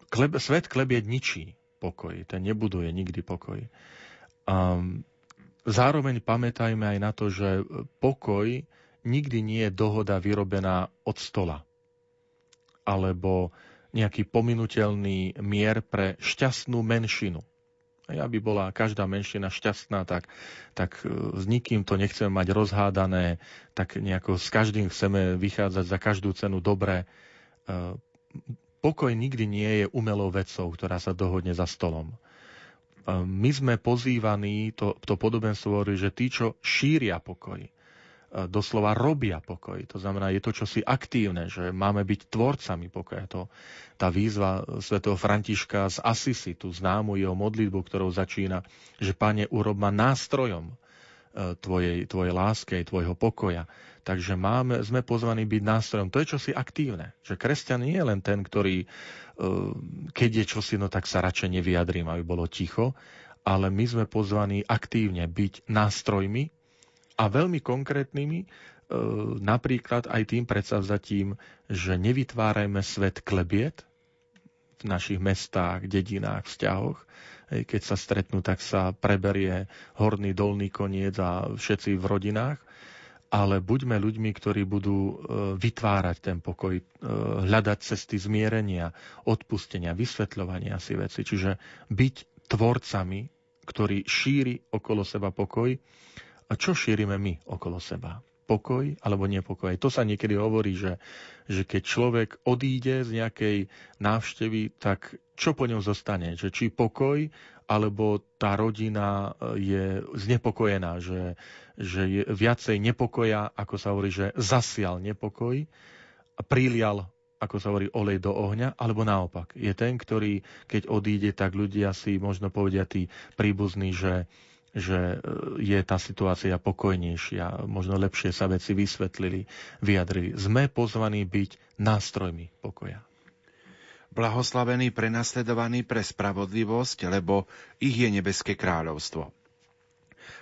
S5: kleb, svet klebiet ničí pokoj, ten nebuduje nikdy pokoj. A zároveň pamätajme aj na to, že pokoj nikdy nie je dohoda vyrobená od stola alebo nejaký pominutelný mier pre šťastnú menšinu aby bola každá menšina šťastná, tak, tak e, s nikým to nechceme mať rozhádané, tak nejako s každým chceme vychádzať za každú cenu dobre. E, pokoj nikdy nie je umelou vecou, ktorá sa dohodne za stolom. E, my sme pozývaní, to, to podobenstvo hovorí, že tí, čo šíria pokoj, doslova robia pokoj. To znamená, je to čosi aktívne, že máme byť tvorcami pokoja. To, tá výzva svätého Františka z Asisi, tú známu jeho modlitbu, ktorou začína, že Pane, urob ma nástrojom tvojej, tvojej láske, tvojho pokoja. Takže máme, sme pozvaní byť nástrojom. To je čosi aktívne. Že kresťan nie je len ten, ktorý, e, keď je čosi, no tak sa radšej nevyjadrím, aby bolo ticho, ale my sme pozvaní aktívne byť nástrojmi a veľmi konkrétnymi, e, napríklad aj tým predsavzatím, že nevytvárajme svet klebiet v našich mestách, dedinách, vzťahoch, keď sa stretnú, tak sa preberie horný, dolný koniec a všetci v rodinách, ale buďme ľuďmi, ktorí budú e, vytvárať ten pokoj, e, hľadať cesty zmierenia, odpustenia, vysvetľovania si veci. Čiže byť tvorcami, ktorí šíri okolo seba pokoj. A čo šírime my okolo seba? Pokoj alebo nepokoj? To sa niekedy hovorí, že, že keď človek odíde z nejakej návštevy, tak čo po ňom zostane? Že či pokoj alebo tá rodina e, je znepokojená, že, že je viacej nepokoja, ako sa hovorí, že zasial nepokoj a prilial, ako sa hovorí, olej do ohňa, alebo naopak. Je ten, ktorý, keď odíde, tak ľudia si možno povedia tí príbuzní, že, že e, je tá situácia pokojnejšia, možno lepšie sa veci vysvetlili, vyjadrili. Sme pozvaní byť nástrojmi pokoja.
S4: Blahoslavení prenasledovaní pre spravodlivosť, lebo ich je nebeské kráľovstvo.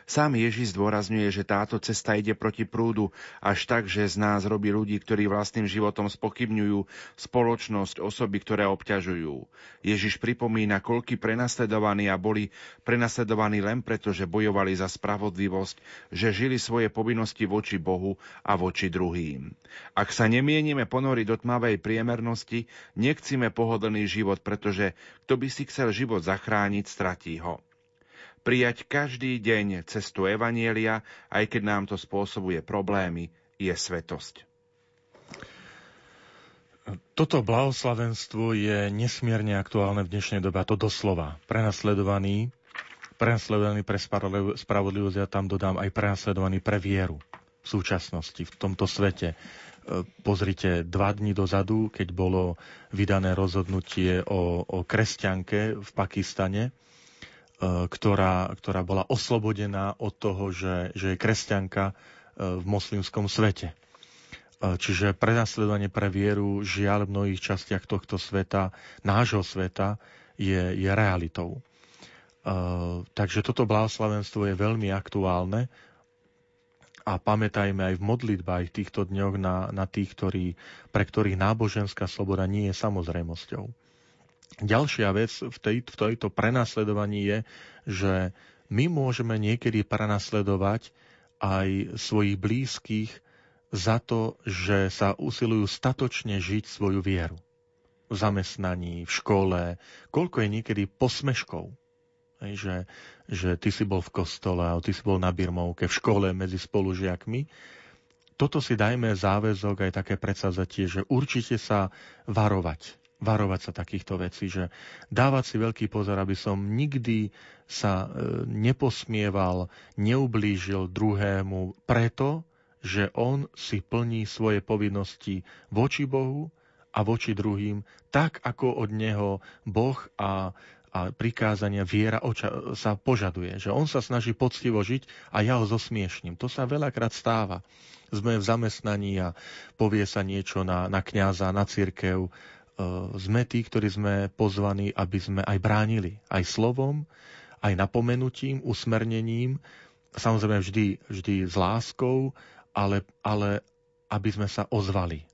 S4: Sám Ježiš zdôrazňuje, že táto cesta ide proti prúdu až tak, že z nás robí ľudí, ktorí vlastným životom spochybňujú spoločnosť, osoby, ktoré obťažujú. Ježiš pripomína, koľky prenasledovaní a boli prenasledovaní len preto, že bojovali za spravodlivosť, že žili svoje povinnosti voči Bohu a voči druhým. Ak sa nemienime ponoriť do tmavej priemernosti, nechcíme pohodlný život, pretože kto by si chcel život zachrániť, stratí ho prijať každý deň cestu Evanielia, aj keď nám to spôsobuje problémy, je svetosť.
S5: Toto blahoslavenstvo je nesmierne aktuálne v dnešnej dobe, a to doslova. Prenasledovaný, prenasledovaný pre spravodlivosť, ja tam dodám aj prenasledovaný pre vieru v súčasnosti, v tomto svete. E, pozrite, dva dní dozadu, keď bolo vydané rozhodnutie o, o kresťanke v Pakistane, ktorá, ktorá bola oslobodená od toho, že, že je kresťanka e, v moslimskom svete. E, čiže prenasledovanie pre vieru žiaľ v mnohých častiach tohto sveta, nášho sveta, je, je realitou. Takže toto blahoslavenstvo je veľmi aktuálne a pamätajme aj v modlitbách týchto dňoch na, na tých, ktorí, pre ktorých náboženská sloboda nie je samozrejmosťou. Ďalšia vec v, tej, v tejto prenasledovaní je, že my môžeme niekedy prenasledovať aj svojich blízkych za to, že sa usilujú statočne žiť svoju vieru. V zamestnaní, v škole, koľko je niekedy posmeškov. Že, že ty si bol v kostole, alebo ty si bol na birmovke, v škole medzi spolužiakmi. Toto si dajme záväzok aj také predsazatie, že určite sa varovať varovať sa takýchto vecí, že dávať si veľký pozor, aby som nikdy sa e, neposmieval, neublížil druhému preto, že on si plní svoje povinnosti voči Bohu a voči druhým, tak ako od neho Boh a, a prikázania viera oča- sa požaduje. Že on sa snaží poctivo žiť a ja ho zosmiešním. To sa veľakrát stáva. Sme v zamestnaní a povie sa niečo na, na kňaza, na církev sme tí, ktorí sme pozvaní, aby sme aj bránili. Aj slovom, aj napomenutím, usmernením, samozrejme vždy, vždy s láskou, ale, ale aby sme sa ozvali.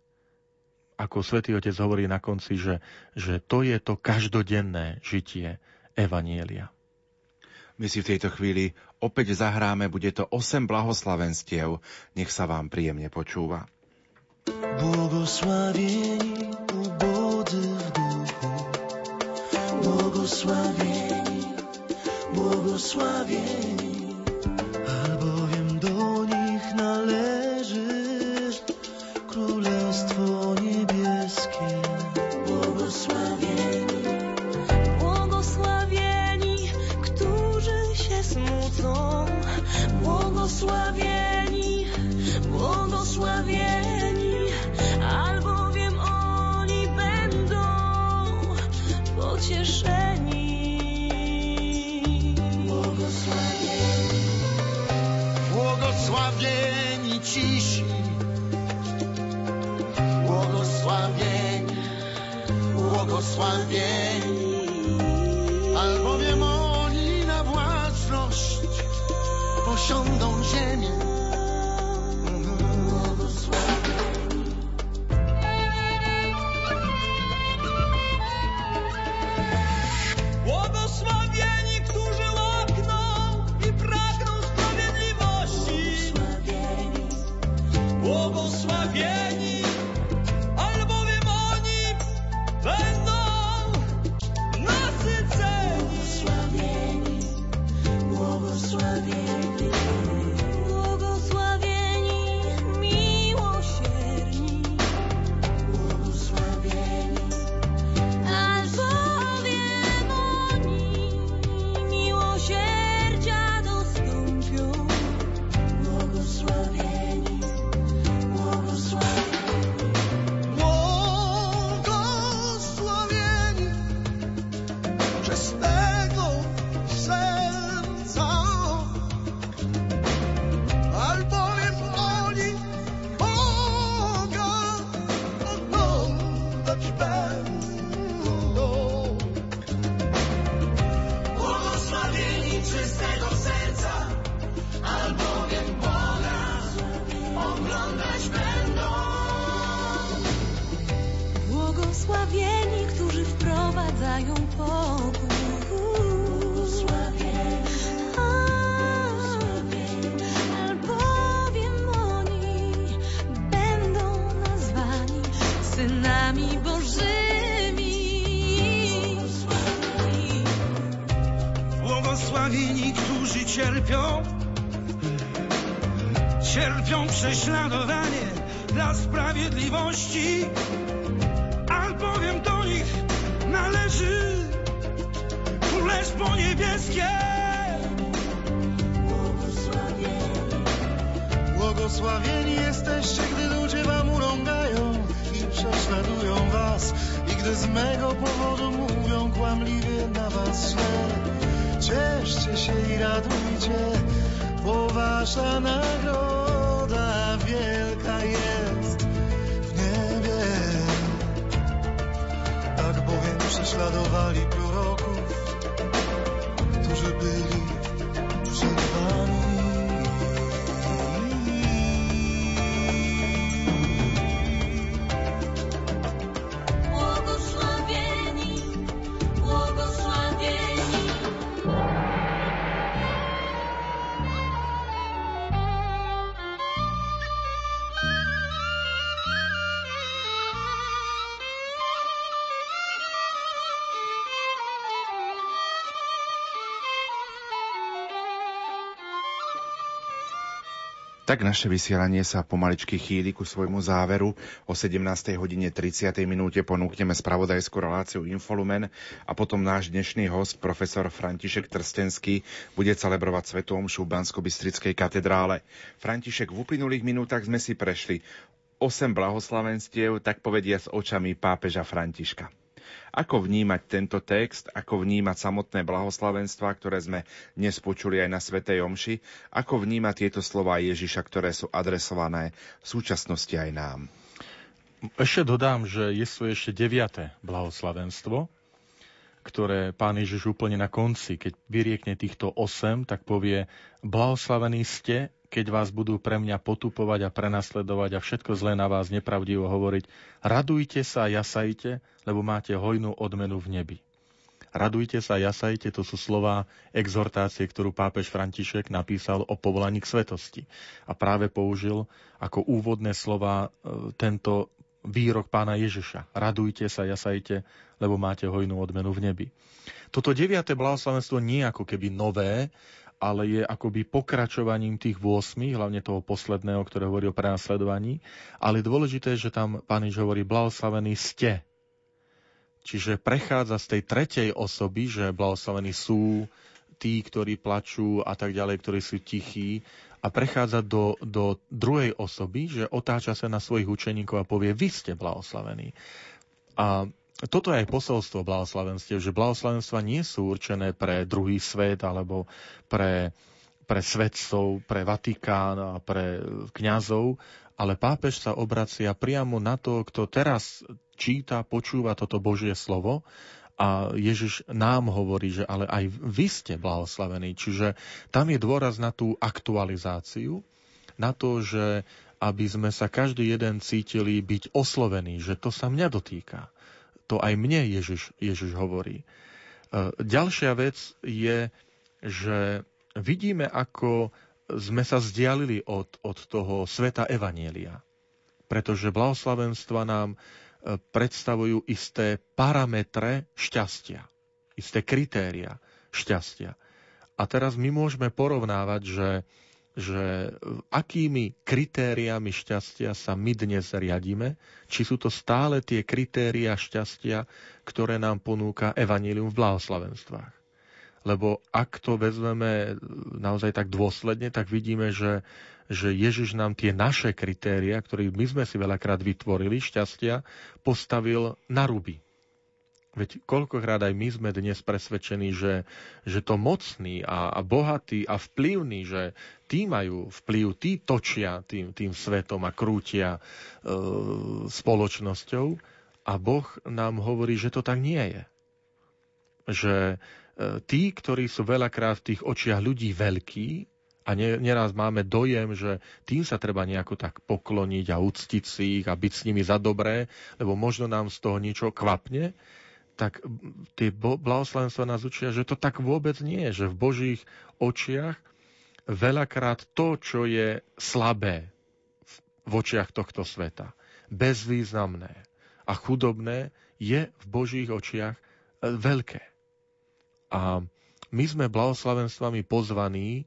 S5: Ako svätý Otec hovorí na konci, že, že to je to každodenné žitie Evanielia.
S4: My si v tejto chvíli opäť zahráme, bude to 8 blahoslavenstiev. Nech sa vám príjemne počúva. Błogosławieni błogosławieni, błogosławieni,
S11: Tak
S4: naše vysielanie sa pomaličky chýli ku svojmu záveru. O 17. hodine 30. minúte ponúkneme spravodajskú reláciu Infolumen a potom náš dnešný host, profesor František Trstenský, bude celebrovať Svetu Omšu v bansko katedrále. František, v uplynulých minútach sme si prešli 8 blahoslavenstiev, tak povedia s očami pápeža Františka. Ako vnímať tento text, ako vnímať samotné blahoslavenstva, ktoré sme dnes počuli aj na Svetej Omši, ako vnímať tieto slova Ježiša, ktoré sú adresované v súčasnosti aj nám.
S5: Ešte dodám, že je tu ešte deviaté blahoslavenstvo, ktoré pán Ježiš úplne na konci, keď vyriekne týchto osem, tak povie, blahoslavení ste, keď vás budú pre mňa potupovať a prenasledovať a všetko zlé na vás nepravdivo hovoriť. Radujte sa, jasajte, lebo máte hojnú odmenu v nebi. Radujte sa, jasajte, to sú slova exhortácie, ktorú pápež František napísal o povolaní k svetosti. A práve použil ako úvodné slova e, tento výrok pána Ježiša. Radujte sa, jasajte, lebo máte hojnú odmenu v nebi. Toto deviate blahoslavenstvo nie je ako keby nové, ale je akoby pokračovaním tých 8, hlavne toho posledného, ktoré hovorí o prenasledovaní. Ale je dôležité, že tam pán Ježiš hovorí, blahoslavení ste. Čiže prechádza z tej tretej osoby, že blahoslavení sú tí, ktorí plačú a tak ďalej, ktorí sú tichí a prechádza do, do druhej osoby, že otáča sa na svojich učeníkov a povie, vy ste blahoslavení. A toto je aj posolstvo blahoslavenstiev, že blahoslavenstva nie sú určené pre druhý svet alebo pre, pre svetcov, pre Vatikán a pre kňazov, ale pápež sa obracia priamo na to, kto teraz číta, počúva toto Božie slovo A Ježiš nám hovorí, že ale aj vy ste blahoslavení. Čiže tam je dôraz na tú aktualizáciu, na to, že aby sme sa každý jeden cítili byť oslovení, že to sa mňa dotýka. To aj mne Ježiš, Ježiš hovorí. E, ďalšia vec je, že vidíme, ako sme sa vzdialili od, od toho sveta Evanielia. Pretože blahoslavenstva nám predstavujú isté parametre šťastia, isté kritéria šťastia. A teraz my môžeme porovnávať, že, že akými kritériami šťastia sa my dnes riadíme, či sú to stále tie kritéria šťastia, ktoré nám ponúka Evangelium v blahoslavenstvách. Lebo ak to vezmeme naozaj tak dôsledne, tak vidíme, že že Ježiš nám tie naše kritéria, ktoré my sme si veľakrát vytvorili, šťastia, postavil na ruby. Veď koľkokrát aj my sme dnes presvedčení, že, že to mocný a, a bohatý a vplyvný, že tí majú vplyv, tí točia tým, tým svetom a krútia e, spoločnosťou a Boh nám hovorí, že to tak nie je. Že e, tí, ktorí sú veľakrát v tých očiach ľudí veľkí, a neraz máme dojem, že tým sa treba nejako tak pokloniť a uctiť si ich a byť s nimi za dobré, lebo možno nám z toho niečo kvapne, tak tie blahoslavenstva nás učia, že to tak vôbec nie je, že v Božích očiach veľakrát to, čo je slabé v očiach tohto sveta, bezvýznamné a chudobné, je v Božích očiach e, veľké. A my sme blahoslavenstvami pozvaní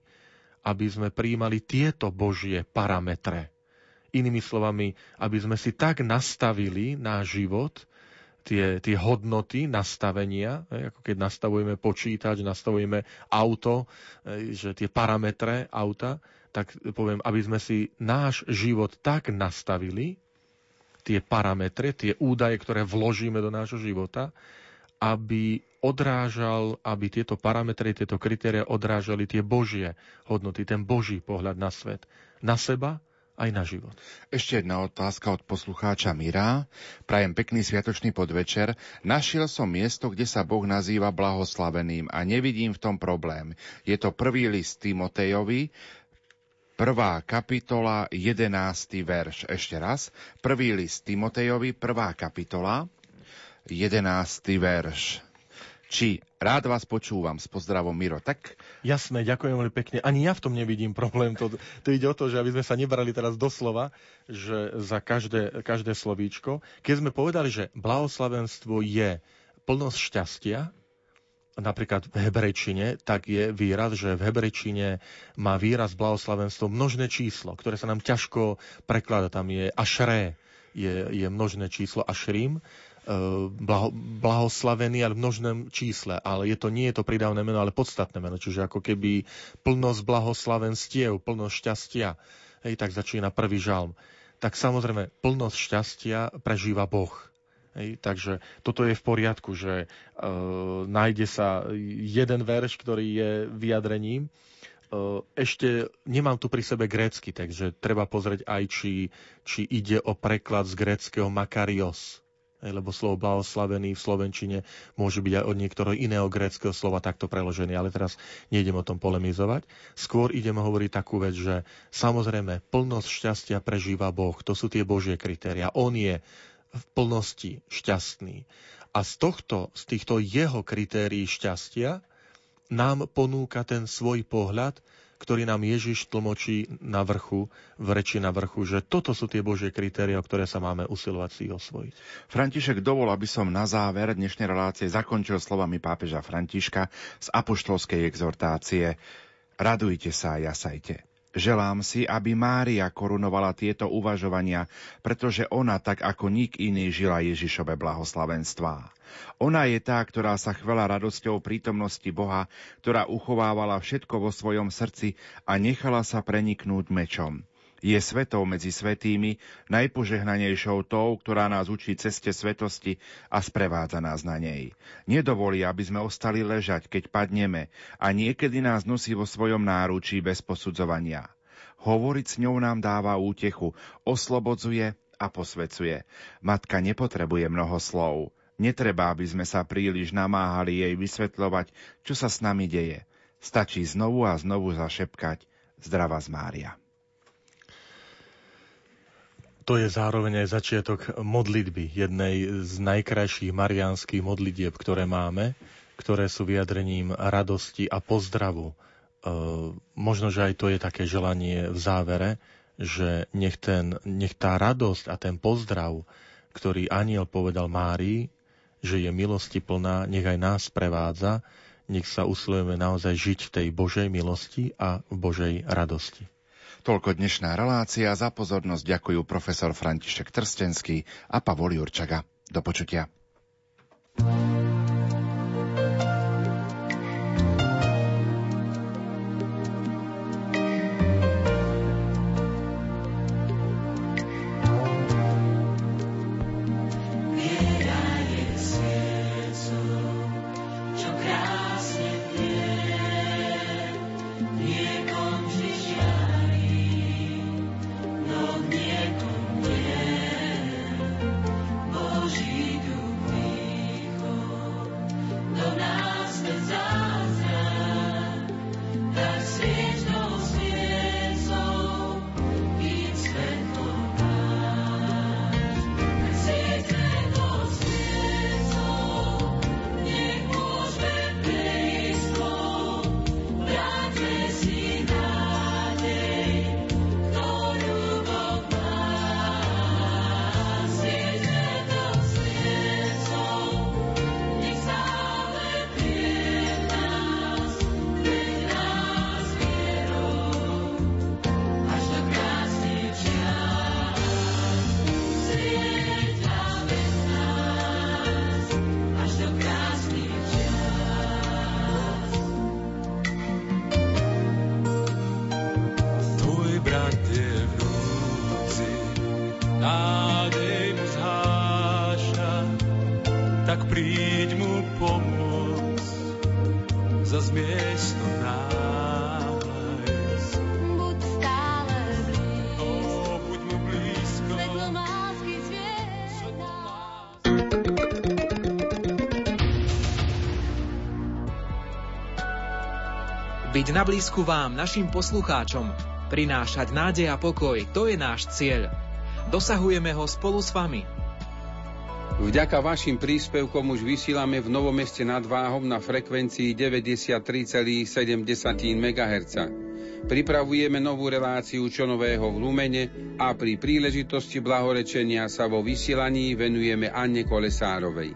S5: aby sme prijímali tieto Božie parametre. Inými slovami, aby sme si tak nastavili náš život, tie, tie hodnoty nastavenia, ako keď nastavujeme počítač, nastavujeme auto, že tie parametre auta, tak poviem, aby sme si náš život tak nastavili, tie parametre, tie údaje, ktoré vložíme do nášho života, aby odrážal, aby tieto parametre, tieto kritéria odrážali tie Božie hodnoty, ten Boží pohľad na svet, na seba aj na život.
S4: Ešte jedna otázka od poslucháča Mira. Prajem pekný sviatočný podvečer. Našiel som miesto, kde sa Boh nazýva blahoslaveným a nevidím v tom problém. Je to prvý list Timotejovi, prvá kapitola, jedenácty verš. Ešte raz. Prvý list Timotejovi, prvá kapitola, jedenácty verš či rád vás počúvam s pozdravom Miro. Tak...
S5: Jasné, ďakujem veľmi pekne. Ani ja v tom nevidím problém. To, to ide o to, že aby sme sa nebrali teraz doslova, že za každé, každé slovíčko. Keď sme povedali, že blahoslavenstvo je plnosť šťastia, napríklad v hebrejčine, tak je výraz, že v hebrejčine má výraz blahoslavenstvo množné číslo, ktoré sa nám ťažko preklada. Tam je ašré, je, je množné číslo ašrím blaho, blahoslavený, ale v množnom čísle. Ale je to, nie je to pridávne meno, ale podstatné meno. Čiže ako keby plnosť blahoslavenstiev, plnosť šťastia. Hej, tak začína prvý žalm. Tak samozrejme, plnosť šťastia prežíva Boh. Hej, takže toto je v poriadku, že e, nájde sa jeden verš, ktorý je vyjadrením. E, ešte nemám tu pri sebe grécky, takže treba pozrieť aj, či, či ide o preklad z gréckého makarios lebo slovo blahoslavený v Slovenčine môže byť aj od niektorého iného gréckého slova takto preložený, ale teraz nejdem o tom polemizovať. Skôr idem hovoriť takú vec, že samozrejme plnosť šťastia prežíva Boh, to sú tie Božie kritéria. On je v plnosti šťastný. A z, tohto, z týchto jeho kritérií šťastia nám ponúka ten svoj pohľad, ktorý nám Ježiš tlmočí na vrchu, v reči na vrchu, že toto sú tie Božie kritéria, ktoré sa máme usilovať si osvojiť.
S4: František, dovol, aby som na záver dnešnej relácie zakončil slovami pápeža Františka z apoštolskej exhortácie Radujte sa a jasajte. Želám si, aby Mária korunovala tieto uvažovania, pretože ona tak ako nik iný žila Ježišove blahoslavenstvá. Ona je tá, ktorá sa chvela radosťou prítomnosti Boha, ktorá uchovávala všetko vo svojom srdci a nechala sa preniknúť mečom. Je svetou medzi svetými, najpožehnanejšou tou, ktorá nás učí ceste svetosti a sprevádza nás na nej. Nedovolí, aby sme ostali ležať, keď padneme a niekedy nás nosí vo svojom náručí bez posudzovania. Hovoriť s ňou nám dáva útechu, oslobodzuje a posvecuje. Matka nepotrebuje mnoho slov.
S10: Netreba, aby sme sa príliš namáhali jej vysvetľovať, čo sa s nami deje. Stačí znovu a znovu zašepkať Zdrava z Mária.
S5: To je zároveň aj začiatok modlitby, jednej z najkrajších mariánskych modlitieb, ktoré máme, ktoré sú vyjadrením radosti a pozdravu. E, možno, že aj to je také želanie v závere, že nech, ten, nech tá radosť a ten pozdrav, ktorý aniel povedal Márii, že je milosti plná, nech aj nás prevádza, nech sa usilujeme naozaj žiť v tej Božej milosti a v Božej radosti.
S10: Toľko dnešná relácia. Za pozornosť ďakujú profesor František Trstenský a Pavol Jurčaga. Do počutia.
S12: Byť na blízku vám, našim poslucháčom, prinášať nádej a pokoj, to je náš cieľ. Dosahujeme ho spolu s vami.
S13: Vďaka vašim príspevkom už vysílame v Novom meste nad Váhom na frekvencii 93,7 MHz. Pripravujeme novú reláciu čo nového v Lumene a pri príležitosti blahorečenia sa vo vysielaní venujeme Anne Kolesárovej.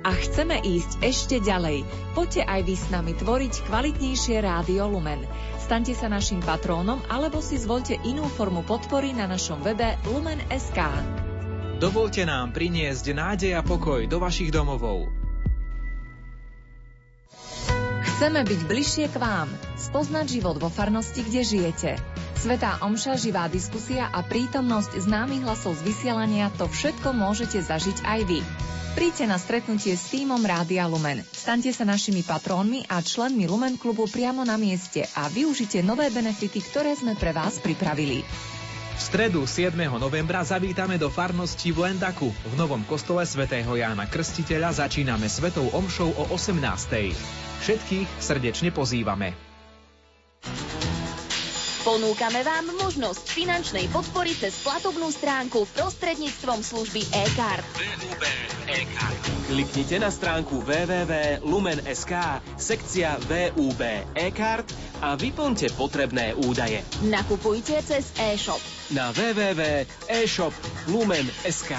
S14: A chceme ísť ešte ďalej. Poďte aj vy s nami tvoriť kvalitnejšie rádio Lumen. Staňte sa našim patrónom alebo si zvolte inú formu podpory na našom webe lumen.sk.
S12: Dovolte nám priniesť nádej a pokoj do vašich domovov.
S14: Chceme byť bližšie k vám, spoznať život vo farnosti, kde žijete. Svetá omša, živá diskusia a prítomnosť známych hlasov z vysielania to všetko môžete zažiť aj vy. Príďte na stretnutie s týmom Rádia Lumen. Staňte sa našimi patrónmi a členmi Lumen klubu priamo na mieste a využite nové benefity, ktoré sme pre vás pripravili.
S12: V stredu 7. novembra zavítame do farnosti v Lendaku. V novom kostole svätého Jána Krstiteľa začíname svetou omšou o 18. Všetkých srdečne pozývame.
S8: Ponúkame vám možnosť finančnej podpory cez platobnú stránku prostredníctvom služby e-card.
S12: E-card. Kliknite na stránku www.lumen.sk, sekcia VUB e-card a vyplňte potrebné údaje.
S8: Nakupujte cez e-shop.
S12: Na www.eshop.lumen.sk.